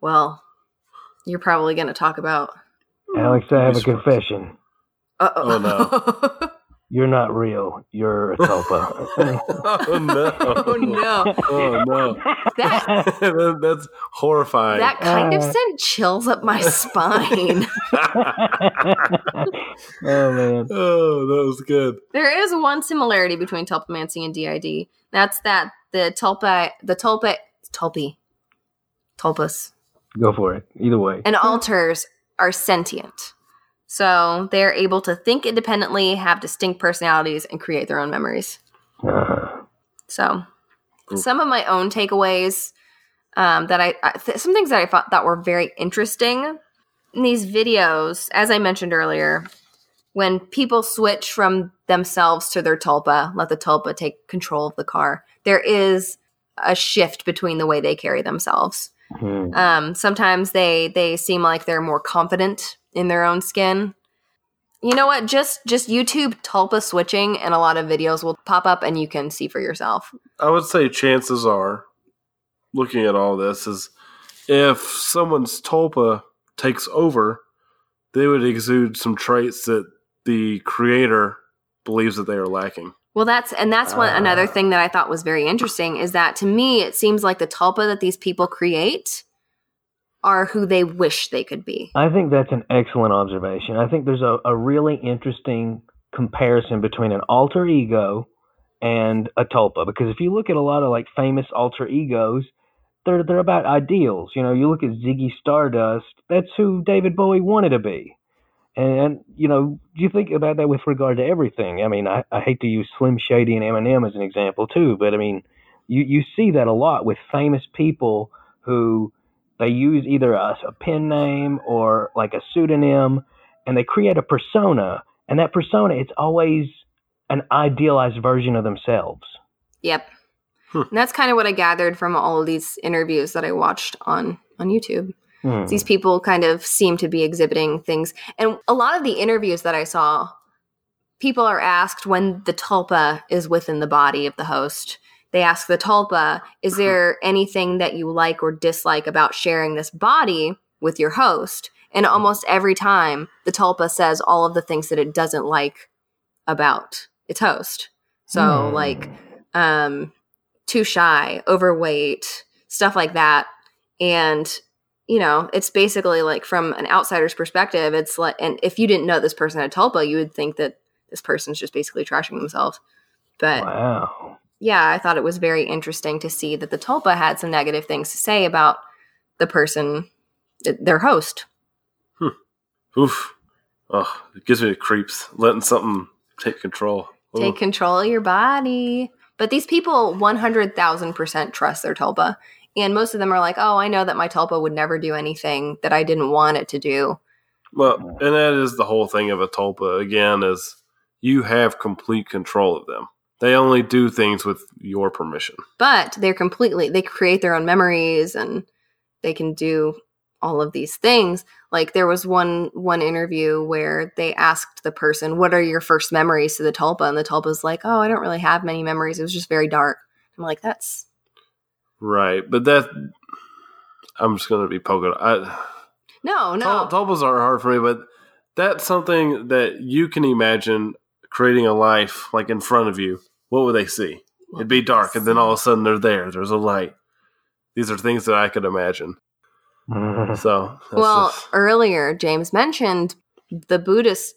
Well, you're probably going to talk about. Alex, I have a confession. Uh Oh, no. You're not real. You're a tulpa. oh no! oh no. Oh no! That- That- That's horrifying. That kind of Uh. sent chills up my spine. oh man. oh, that was good. there is one similarity between tulpamancy and DID. That's that the tulpa, the tulpa, tulpi, tulpas, Go for it. Either way. and alters are sentient. So they're able to think independently, have distinct personalities, and create their own memories. Uh, So, some of my own takeaways um, that I, I th- some things that I thought that were very interesting in these videos, as I mentioned earlier, when people switch from themselves to their tulpa, let the tulpa take control of the car, there is a shift between the way they carry themselves. Hmm. Um, sometimes they they seem like they're more confident in their own skin. You know what? Just just YouTube tulpa switching, and a lot of videos will pop up, and you can see for yourself. I would say chances are, looking at all this, is if someone's tulpa takes over, they would exude some traits that the creator believes that they are lacking. Well, that's and that's one another Ah. thing that I thought was very interesting is that to me it seems like the tulpa that these people create are who they wish they could be. I think that's an excellent observation. I think there's a, a really interesting comparison between an alter ego and a tulpa because if you look at a lot of like famous alter egos, they're they're about ideals. You know, you look at Ziggy Stardust, that's who David Bowie wanted to be. And, and you know, you think about that with regard to everything. I mean, I, I hate to use Slim Shady and Eminem as an example too, but I mean, you you see that a lot with famous people who they use either a, a pen name or like a pseudonym, and they create a persona. And that persona, it's always an idealized version of themselves. Yep. Hmm. And that's kind of what I gathered from all of these interviews that I watched on on YouTube. Hmm. These people kind of seem to be exhibiting things. And a lot of the interviews that I saw, people are asked when the tulpa is within the body of the host. They ask the tulpa, is there anything that you like or dislike about sharing this body with your host? And almost every time, the tulpa says all of the things that it doesn't like about its host. So, Hmm. like, um, too shy, overweight, stuff like that. And you know, it's basically like from an outsider's perspective, it's like, and if you didn't know this person had tulpa, you would think that this person's just basically trashing themselves. But wow. yeah, I thought it was very interesting to see that the tulpa had some negative things to say about the person, their host. Hmm. Oof. Oh, it gives me the creeps. Letting something take control. Take control of your body. But these people 100,000% trust their tulpa. And most of them are like, oh, I know that my tulpa would never do anything that I didn't want it to do. Well, and that is the whole thing of a tulpa. Again, is you have complete control of them. They only do things with your permission. but they're completely they create their own memories and they can do all of these things like there was one one interview where they asked the person what are your first memories to the tulpa and the tulpa's like oh i don't really have many memories it was just very dark i'm like that's Right, but that I'm just going to be poking. I, No, no. Tul- tulpas are hard for me, but that's something that you can imagine creating a life like in front of you. What would they see? It'd be dark, and then all of a sudden they're there. There's a light. These are things that I could imagine. So, that's well, just- earlier James mentioned the Buddhist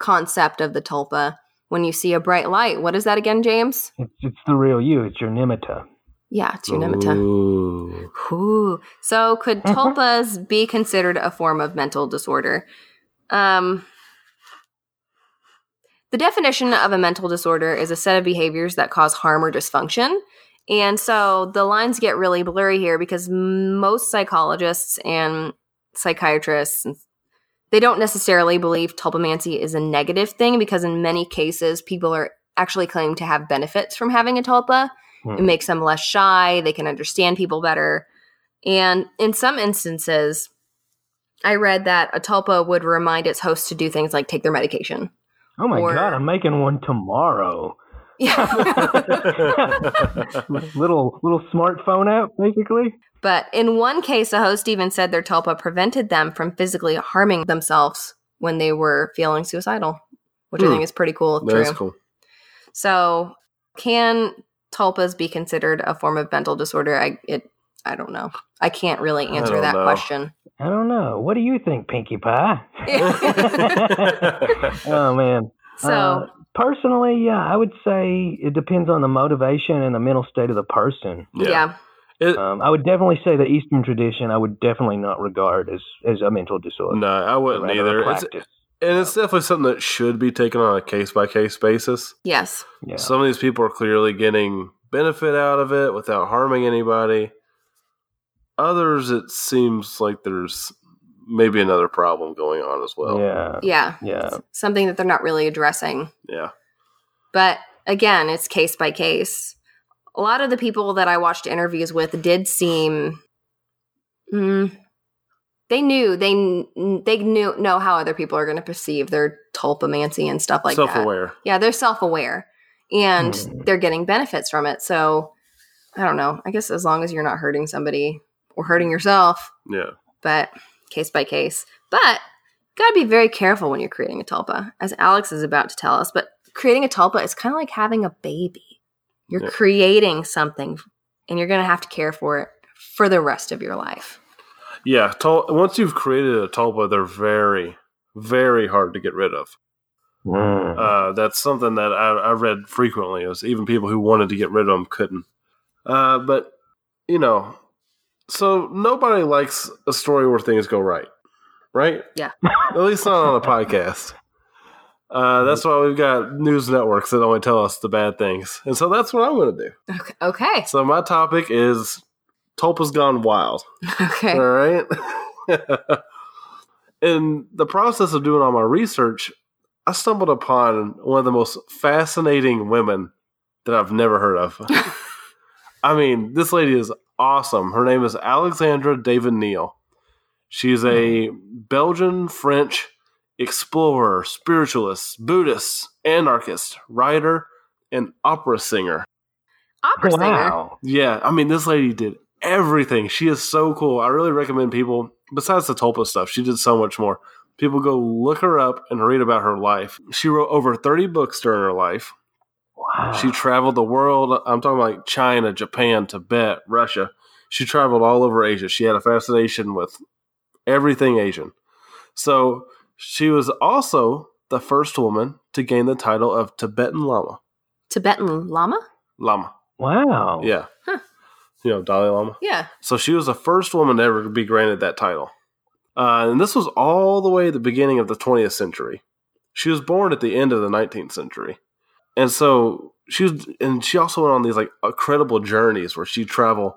concept of the tulpa. When you see a bright light, what is that again, James? it's, it's the real you. It's your nimitta. Yeah, it's your nimitta. Ooh. Ooh. So could tulpas be considered a form of mental disorder? Um, the definition of a mental disorder is a set of behaviors that cause harm or dysfunction. And so the lines get really blurry here because most psychologists and psychiatrists they don't necessarily believe tulpamancy is a negative thing because in many cases people are actually claiming to have benefits from having a tulpa. It Hmm. makes them less shy, they can understand people better. And in some instances, I read that a tulpa would remind its host to do things like take their medication. Oh my Or- god, I'm making one tomorrow. Yeah. little little smartphone app, basically. but in one case, a host even said their tulpa prevented them from physically harming themselves when they were feeling suicidal, which I Hmm. think is pretty cool. That's true. cool. So, can tulpas be considered a form of mental disorder? I it I don't know. I can't really answer that know. question. I don't know. What do you think, Pinkie Pie? oh man. so, Uh, personally, yeah, I would say it depends on the motivation and the mental state of the person. yeah. It, Um, I would definitely say the Eastern tradition. I would definitely not regard as as a mental disorder. no, I wouldn't either. It's, practice. And it's definitely something that should be taken on a case by case basis. Yes. yeah. Some of these people are clearly getting benefit out of it without harming anybody. Others, it seems like there's maybe another problem going on as well. yeah. Yeah. Yeah. It's something that they're not really addressing. Yeah. But again, it's case by case. A lot of the people that I watched interviews with did seem mm, they knew they they knew know how other people are going to perceive their tulpamancy and stuff like Self that. aware. Yeah, they're self-aware and Hmm. they're getting benefits from it. So I don't know. I guess as long as you're not hurting somebody or hurting yourself, Yeah. but case by case. But gotta be very careful when you're creating a tulpa, as Alex is about to tell us. But creating a tulpa is kind of like having a baby. You're Yeah. creating something, and you're gonna have to care for it for the rest of your life. Yeah. Tul- once you've created a tulpa, they're very, very hard to get rid of. Mm. Uh, that's something that I, I read frequently. Is even people who wanted to get rid of them couldn't. Uh, but you know, so nobody likes a story where things go right, right? Yeah. At least not on a podcast. Uh, that's why we've got news networks that only tell us the bad things, and so that's what I'm going to do. Okay. Okay. So my topic is Tulpa's gone wild. Okay. All right. In the process of doing all my research, I stumbled upon one of the most fascinating women that I've never heard of. I mean, this lady is awesome. Her name is Alexandra David Néel. She's a Belgian French explorer, spiritualist, Buddhist, anarchist, writer, and opera singer. Opera singer. wow. Yeah, I mean, this lady did everything. She is so cool. I really recommend people, besides the Tulpa stuff, she did so much more. People go look her up and read about her life. She wrote over 30 books during her life. Wow. She traveled the world. I'm talking like China, Japan, Tibet, Russia. She traveled all over Asia. She had a fascination with everything Asian. So she was also the first woman to gain the title of Tibetan Lama. Tibetan Lama? Lama. wow. Yeah. Huh. You know, Dalai Lama. Yeah. So she was the first woman to ever be granted that title. Uh, and this was all the way at the beginning of the 20th century. She was born at the end of the 19th century. And so she was, and she also went on these like incredible journeys where she'd travel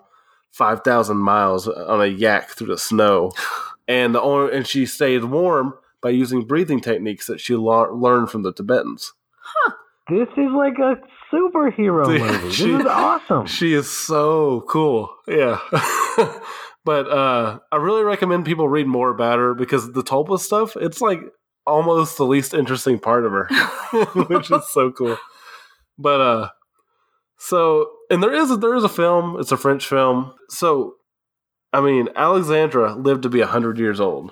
5,000 miles on a yak through the snow. And the only, and she stayed warm by using breathing techniques that she la- learned from the Tibetans. Huh. This is like a superhero movie. This is awesome. She is so cool. Yeah. but uh, I really recommend people read more about her because the Tulpa stuff, it's like almost the least interesting part of her, which is so cool. But uh, So, and there is a, there is a film. It's a French film. So, I mean, Alexandra lived to be hundred years old.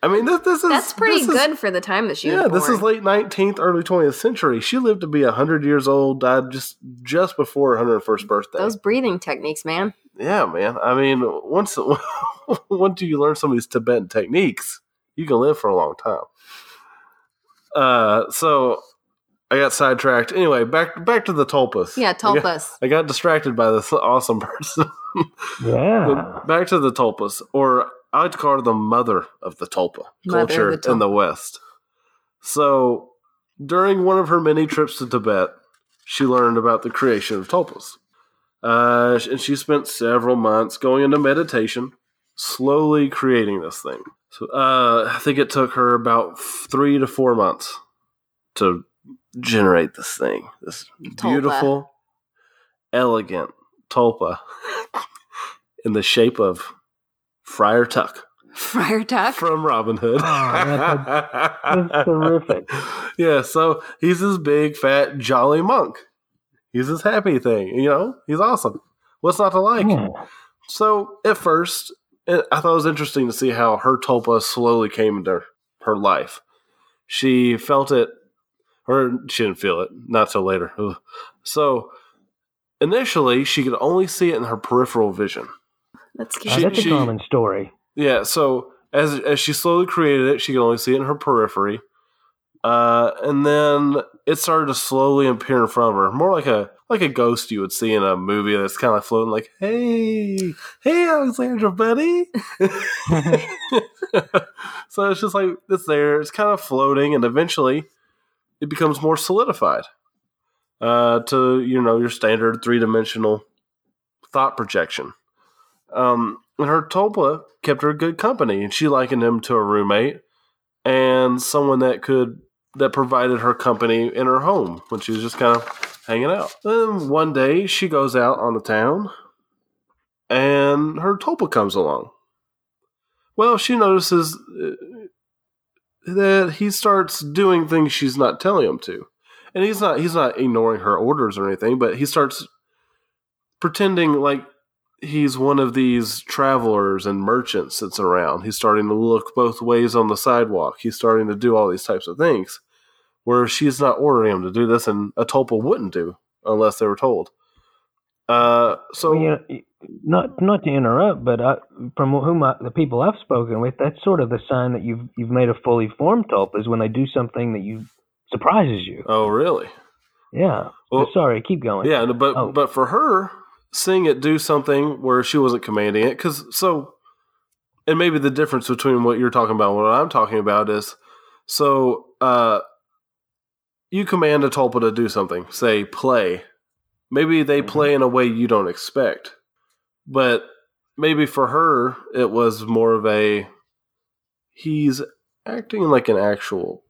I mean, this, this is That's pretty this is- good for the time that she yeah, was born. this is late nineteenth, early twentieth century. She lived to be hundred years old. Died just just before her hundred first birthday. Those breathing techniques, man. yeah, man. I mean, once once you learn some of these Tibetan techniques, you can live for a long time. Uh, so I got sidetracked. Anyway, back back to the tulpas. Yeah, I got, tulpas. I got distracted by this awesome person. Yeah. Back to the tulpas, or I like call her the mother of the tulpa Mother culture the in the West. So during one of her many trips to Tibet, she learned about the creation of tulpas. Uh, and she spent several months going into meditation, slowly creating this thing. So uh, I think it took her about three to four months to generate this thing, this Tulpa. beautiful, elegant tulpa in the shape of Friar Tuck Friar Tuck. from Robin Hood. Oh, That's terrific. yeah, so he's this big, fat, jolly monk. He's this happy thing, you know? He's awesome. What's not to like? Yeah. So at first, I thought it was interesting to see how her tulpa slowly came into her life. She felt it, or she didn't feel it, not till later. So initially, she could only see it in her peripheral vision. That's cute. She- that's she- a common story. Yeah, so as as she slowly created it, she could only see it in her periphery. Uh, and then it started to slowly appear in front of her, more like a like a ghost you would see in a movie that's kind of floating, like, "Hey, hey, Alexandra, buddy." so it's just like it's there. It's kind of floating, and eventually, it becomes more solidified uh, to you know your standard three dimensional thought projection. Um, and her tulpa kept her good company, and she likened him to a roommate and someone that could that provided her company in her home when she was just kind of hanging out. Then one day she goes out on the town, and her tulpa comes along. Well, she notices uh, that he starts doing things she's not telling him to, and he's not he's not ignoring her orders or anything, but he starts pretending like he's one of these travelers and merchants that's around. He's starting to look both ways on the sidewalk. He's starting to do all these types of things where she's not ordering him to do this, and a tulpa wouldn't do unless they were told. Uh, so Well, you know, not not to interrupt, but I, from whom I, the people I've spoken with, that's sort of the sign that you've you've made a fully formed tulpa is when they do something that you surprises you. oh, really? Yeah. Well, Sorry, keep going. Yeah, but Oh. but for her, seeing it do something where she wasn't commanding it, because so, and maybe the difference between what you're talking about and what I'm talking about is, so uh, you command a tulpa to do something, say play. Maybe they Mhm. play in a way you don't expect, but maybe for her it was more of a he's acting like an actual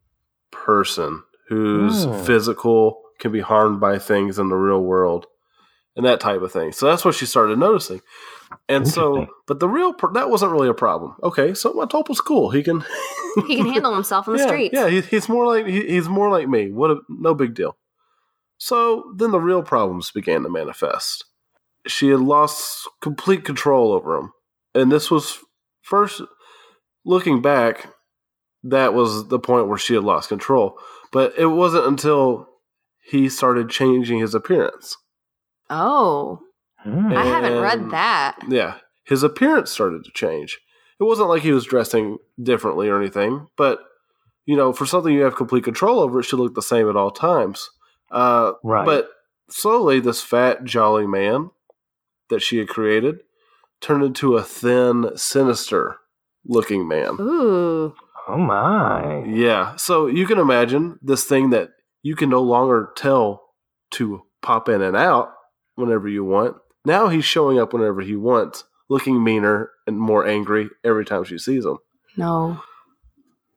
person who's Mm. physical can be harmed by things in the real world and that type of thing. So that's what she started noticing. And so but the real pr- that wasn't really a problem. Okay so my tulpa's cool. He can he can handle himself in the yeah, streets. yeah he, he's more like he, he's more like me. What a no big deal. So then the real problems began to manifest. She had lost complete control over him. And this was first looking back that was the point where she had lost control. But it wasn't until he started changing his appearance Oh, Hmm. I haven't read that. yeah his appearance started to change it wasn't like he was dressing differently or anything but you know for something you have complete control over it should look the same at all times uh, Right. but slowly this fat jolly man that she had created turned into a thin sinister looking man Ooh, oh my. yeah so you can imagine this thing that you can no longer tell to pop in and out whenever you want now he's showing up whenever he wants looking meaner and more angry every time she sees him no.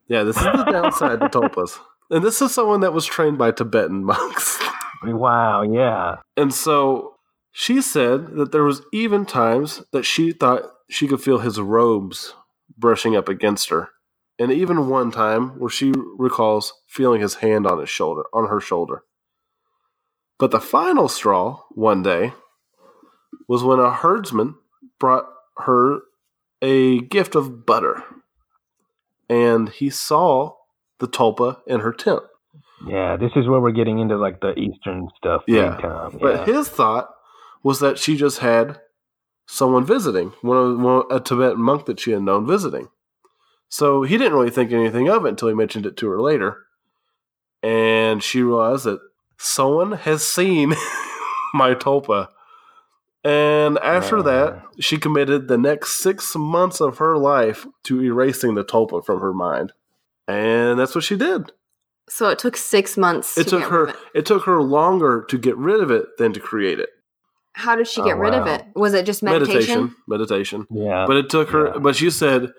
yeah this is the downside to tulpas and this is someone that was trained by tibetan monks Wow. Yeah. And so she said that there was even times that she thought she could feel his robes brushing up against her. And even one time where she recalls feeling his hand on his shoulder, on her shoulder. But the final straw one day was when a herdsman brought her a gift of butter. And he saw the tulpa in her tent. Yeah, this is where we're getting into like the Eastern stuff. big Yeah. But his thought was that she just had someone visiting, one of one, a Tibetan monk that she had known visiting. So he didn't really think anything of it until he mentioned it to her later. And she realized that someone has seen my tulpa. And after Yeah. that, she committed the next six months of her life to erasing the tulpa from her mind. And that's what she did. So it took six months. It to took get her rid of it. it took her longer to get rid of it than to create it. How did she Oh, get rid of it? Was it just meditation? meditation. yeah. But it took her. Yeah. But she said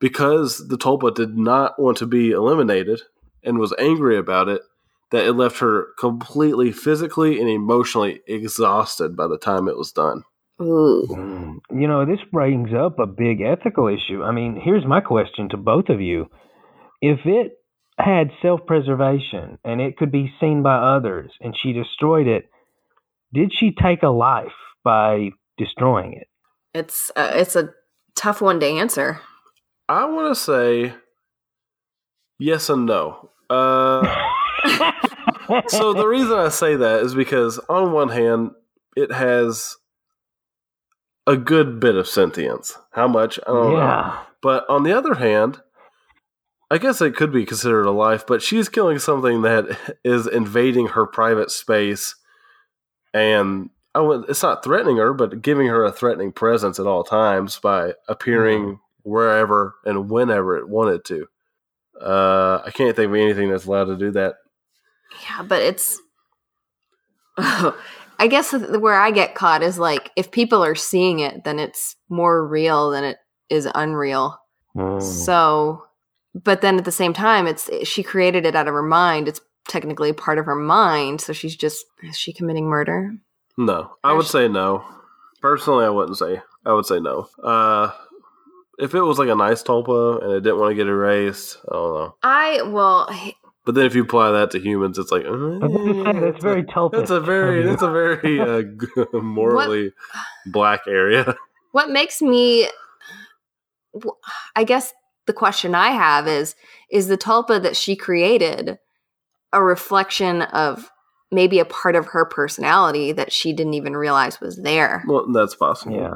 because the tulpa did not want to be eliminated and was angry about it, that it left her completely physically and emotionally exhausted by the time it was done. Ooh. Mm. You know, this brings up a big ethical issue. I mean, here's my question to both of you. If it had self preservation and it could be seen by others and she destroyed it, did she take a life by destroying it? It's uh, it's a tough one to answer. I want to say yes and no. Uh, so the reason I say that is because on one hand, it has a good bit of sentience. How much? I don't know. But on the other hand, I guess it could be considered a life, but she's killing something that is invading her private space and I would, it's not threatening her, but giving her a threatening presence at all times by appearing wherever and whenever it wanted to. Uh, I can't think of anything that's allowed to do that. Yeah, but it's. I guess where I get caught is like if people are seeing it, then it's more real than it is unreal. Mm. So, but then at the same time, it's she created it out of her mind. It's technically part of her mind. So she's just is she committing murder? No, I would say no. Personally, I wouldn't say. I would say no. Uh, if it was like a nice tulpa and it didn't want to get erased, I don't know. I well, But then if you apply that to humans, it's like I was gonna say, eh, that's very tulpa. That's a very that's a very uh, g- morally black area. what makes me I guess the question i have is is the tulpa that she created a reflection of maybe a part of her personality that she didn't even realize was there Well, that's possible. Yeah.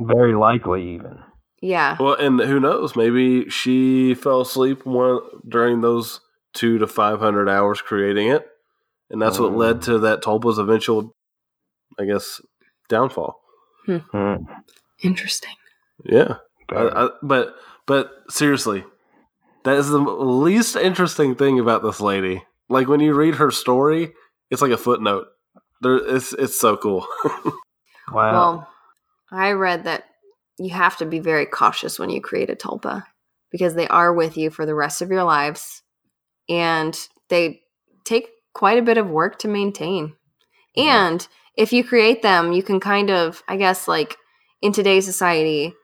Very likely, even. yeah Well, and who knows? Maybe she fell asleep one during those two to five hundred hours creating it, and that's what Mm. led to that tulpa's eventual, I guess, downfall. Mm. interesting Yeah. I, I, but but seriously, that is the least interesting thing about this lady. Like when you read her story, it's like a footnote. There, it's it's so cool. wow. well i read that you have to be very cautious when you create a tulpa because they are with you for the rest of your lives and they take quite a bit of work to maintain Yeah. And if you create them, you can kind of, I guess, like in today's society,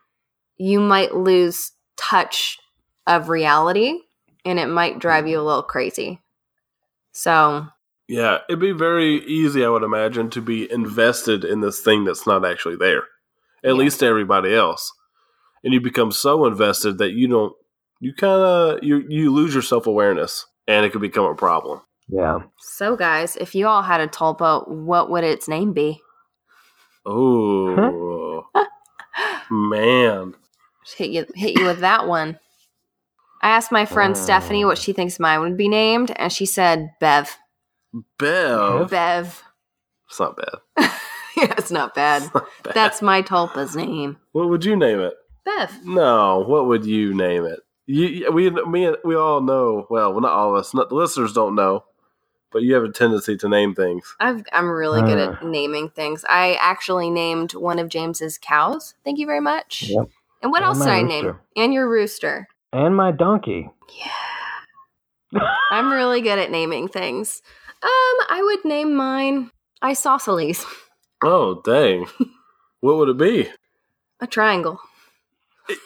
you might lose touch of reality and it might drive you mm-hmm. a little crazy. So, yeah, it'd be very easy, I would imagine, to be invested in this thing that's not actually there. At Yeah. least to everybody else, and you become so invested that you don't, you kind of you you lose your self awareness, and it could become a problem. yeah. so guys, if you all had a tulpa, what would its name be? Oh man. Hit you, hit you with that one. I asked my friend Oh. Stephanie what she thinks mine would be named, and she said Bev. Bev. Bev. It's not bad. yeah, it's not bad. It's not bad. That's my tulpa's name. what would you name it? Bev. No, what would you name it? You, we, me, we all know. Well, well, not all of us. Not, the listeners don't know, but you have a tendency to name things. I've, I'm really good Uh. at naming things. I actually named one of James's cows. Thank you very much. Yep. And what And else did my I name? And your rooster. And my donkey. Yeah. I'm really good at naming things. Um, I would name mine Isosceles, Oh, dang! what would it be? a triangle.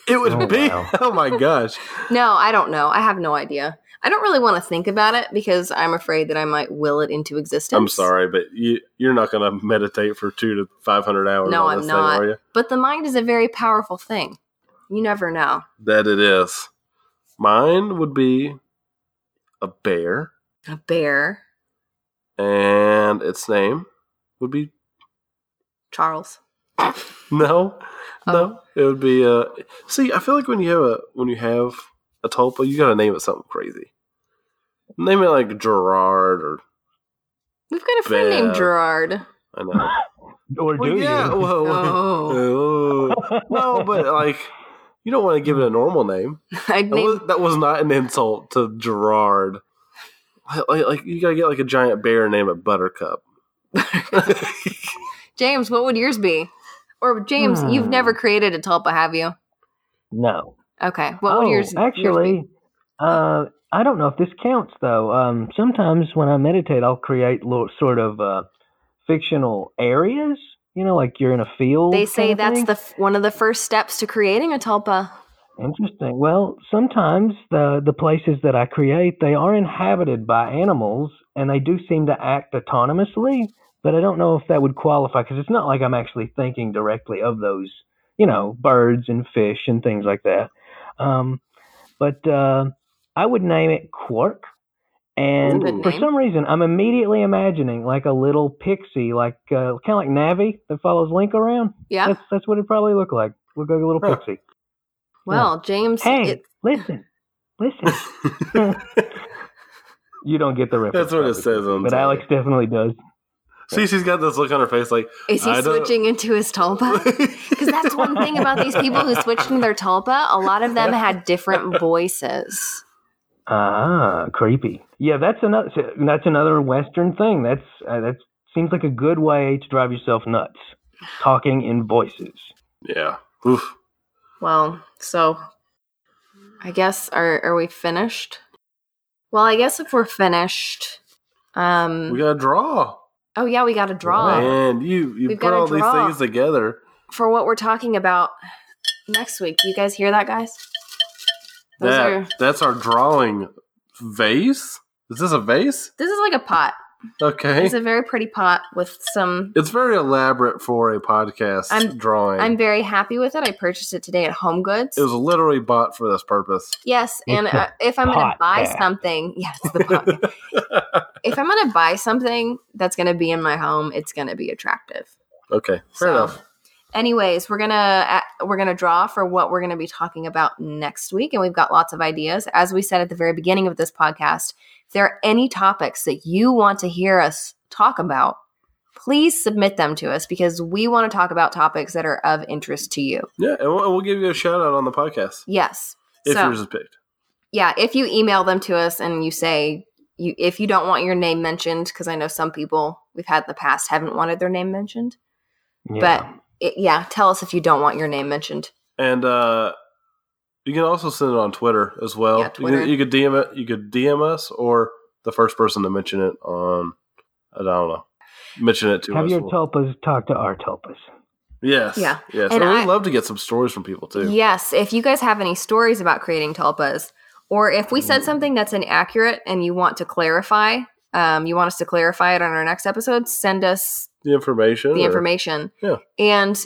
It would Oh, be. wow. Oh my gosh. No, I don't know. I have no idea. I don't really want to think about it because I'm afraid that I might will it into existence. I'm sorry, but you you're not going to meditate for two to five hundred hours. No, on I'm not. Thing, are you? But the mind is a very powerful thing. You never know. That it is. Mine would be a bear, A bear, and its name would be Charles. no, Oh. no. It would be. Uh, see, I feel like when you have a when you have a tulpa, you got to name it something crazy. Name it like Gerard or We've got a friend named Gerard. I know. Or do Well, yeah. you? Well, Oh. oh. no, but like you don't want to give it a normal name. I'd That name was, that was not an insult to Gerard. Like, like, like, you gotta get like a giant bear and name it Buttercup. James. What would yours be? Or James, you've Hmm. never created a tulpa, have you? no. Okay. What oh, would yours yours actually, uh, I don't know if this counts though. Um, sometimes when I meditate, I'll create little, sort of uh, fictional areas. You know, like you're in a field. They say that's thing. the f- one of the first steps to creating a tulpa. Interesting. Well, sometimes the the places that I create they are inhabited by animals, and they do seem to act autonomously. But I don't know if that would qualify because it's not like I'm actually thinking directly of those, you know, birds and fish and things like that. Um, but uh, I would name it Quark. And That's a good for some reason, I'm immediately imagining like a little pixie, like uh, kind of like Navi that follows Link around. Yeah. That's that's what it probably look like. Look like a little Huh. pixie. Well, James, Hey, it, listen, listen. you don't get the reference. That's what it says on But Alex definitely does. See, she's got this look on her face like is he I don't- switching into his tulpa? Because that's one thing about these people who switched into their tulpa. A lot of them had different voices. Ah, creepy. Yeah, that's another. That's another Western thing. That's uh, that seems like a good way to drive yourself nuts. Talking in voices. Yeah. Oof. Well, so I guess are are we finished? Well, I guess if we're finished, um, We gotta draw. Oh yeah, we got a draw And you you We've put all these things together. for what we're talking about next week. Do you guys hear that, guys? Those That are. that's our drawing vase. Is this a vase? This is like a pot. Okay. It's a very pretty pot with some. It's very elaborate for a podcast I'm- drawing. I'm very happy with it. I purchased it today at Home Goods. it was literally bought for this purpose. Yes, and uh, if I'm going to buy podcast. something, yes, the pot. if I'm going to buy something that's going to be in my home, it's going to be attractive. okay, fair So, enough. Anyways, we're gonna uh, we're gonna draw for what we're gonna be talking about next week, and we've got lots of ideas. As we said at the very beginning of this podcast, if there are any topics that you want to hear us talk about, please submit them to us because we want to talk about topics that are of interest to you. Yeah, and we'll, we'll give you a shout out on the podcast Yes. if so, yours is picked. yeah, if you email them to us and you say you if you don't want your name mentioned, because I know some people we've had in the past haven't wanted their name mentioned, Yeah. but it, yeah, tell us if you don't want your name mentioned. And uh, you can also send it on Twitter as well. Yeah, You, Twitter. can, you could DM it. You could DM us or the first person to mention it on. I don't know. Mention it to have us. your We'll- tulpas talk to our tulpas. yes. Yeah. Yes. And And, I- we'd love to get some stories from people too. Yes, if you guys have any stories about creating tulpas, or if we said something that's inaccurate and you want to clarify, um, you want us to clarify it on our next episode, send us The information. the or- information. Yeah. And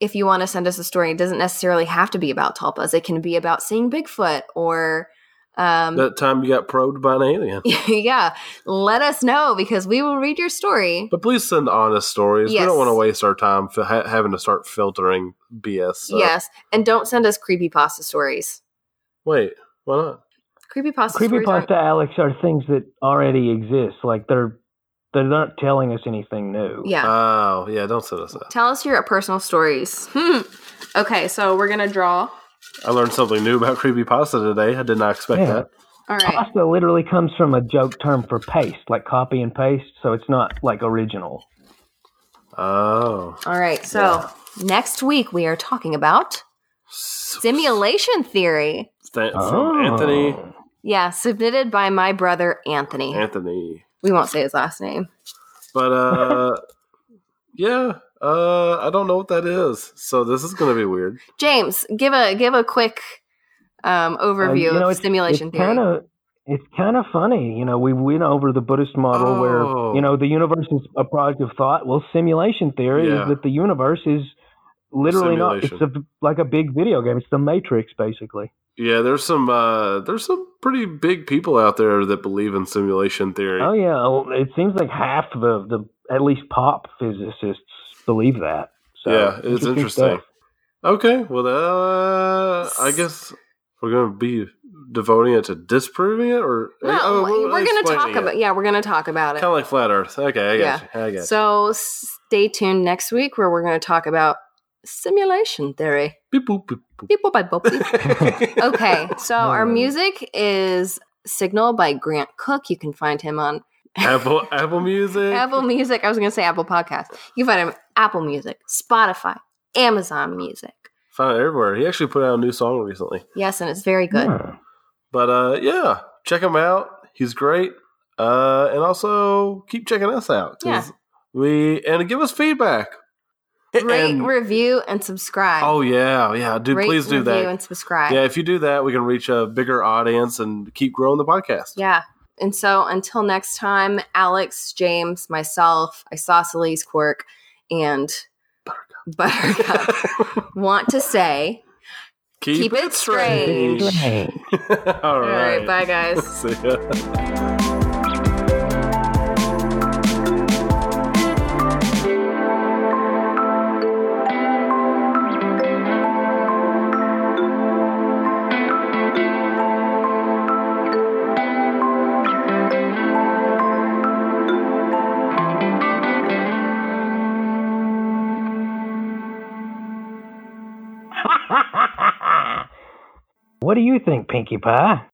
if you want to send us a story, it doesn't necessarily have to be about tulpas. It can be about seeing Bigfoot or um, That time you got probed by an alien. yeah, let us know because we will read your story. But please send honest stories. We don't want to waste our time for ha- having to start filtering BS. stuff. Yes, and don't send us creepypasta stories. Wait, why not? Creepypasta stories. aren't- Creepypasta, Alex, are things that already exist. Like they're they're not telling us anything new. Yeah. Oh, yeah, don't send us that. Tell us your personal stories. Hmm. Okay, so we're gonna draw. I learned something new about creepy pasta today. I did not expect Yeah. that. All right. Pasta literally comes from a joke term for paste, like copy and paste. So it's not like original. Oh. All right. So next week we are talking about simulation theory. Th- From Oh. Anthony. Yeah, submitted by my brother Anthony. Anthony. We won't say his last name. But uh yeah, Uh, I don't know what that is, so this is going to be weird. James, give a give a quick um, overview Uh, you know, of it's- simulation it's theory. Kind of, it's kind of funny. You know, we went over the Buddhist model Oh. where you know the universe is a product of thought. Well, simulation theory Yeah. is that the universe is literally not. It's a, like a big video game. It's the Matrix, basically. Yeah, there's some uh, there's some pretty big people out there that believe in simulation theory. Oh yeah, well, it seems like half the the at least pop physicists believe that. So, yeah, it's interesting. stuff. Okay, well, uh, I guess we're going to be devoting it to disproving it, or no, oh, we're going to talk about. Yeah, we're going to talk about it. kind of like flat Earth. Okay, I got Yeah. you. I got you. So stay tuned next week where we're going to talk about simulation theory. Beep, boop, beep, boop. Beep, boop, beep, boop, beep. Okay, so our Hmm. music is Signal by Grant Cook. You can find him on Apple Apple Music. Apple Music. I was going to say Apple Podcast. You can find him Apple Music, Spotify, Amazon Music. Found it everywhere. He actually put out a new song recently. Yes, and it's very good. Yeah. But uh, yeah, check him out. He's great. Uh, and also keep checking us out. 'cause We and give us feedback. Rate, And- review, and subscribe. oh yeah, yeah, dude. Rate, please do review, that. and subscribe. Yeah, if you do that, we can reach a bigger audience and keep growing the podcast. Yeah. And so until next time, Alex, James, myself, Isosceles Quirk, and Buttercup want to say, keep, Keep it strange. Strange. All all right, right. bye guys. See ya. What do you think, Pinkie Pie?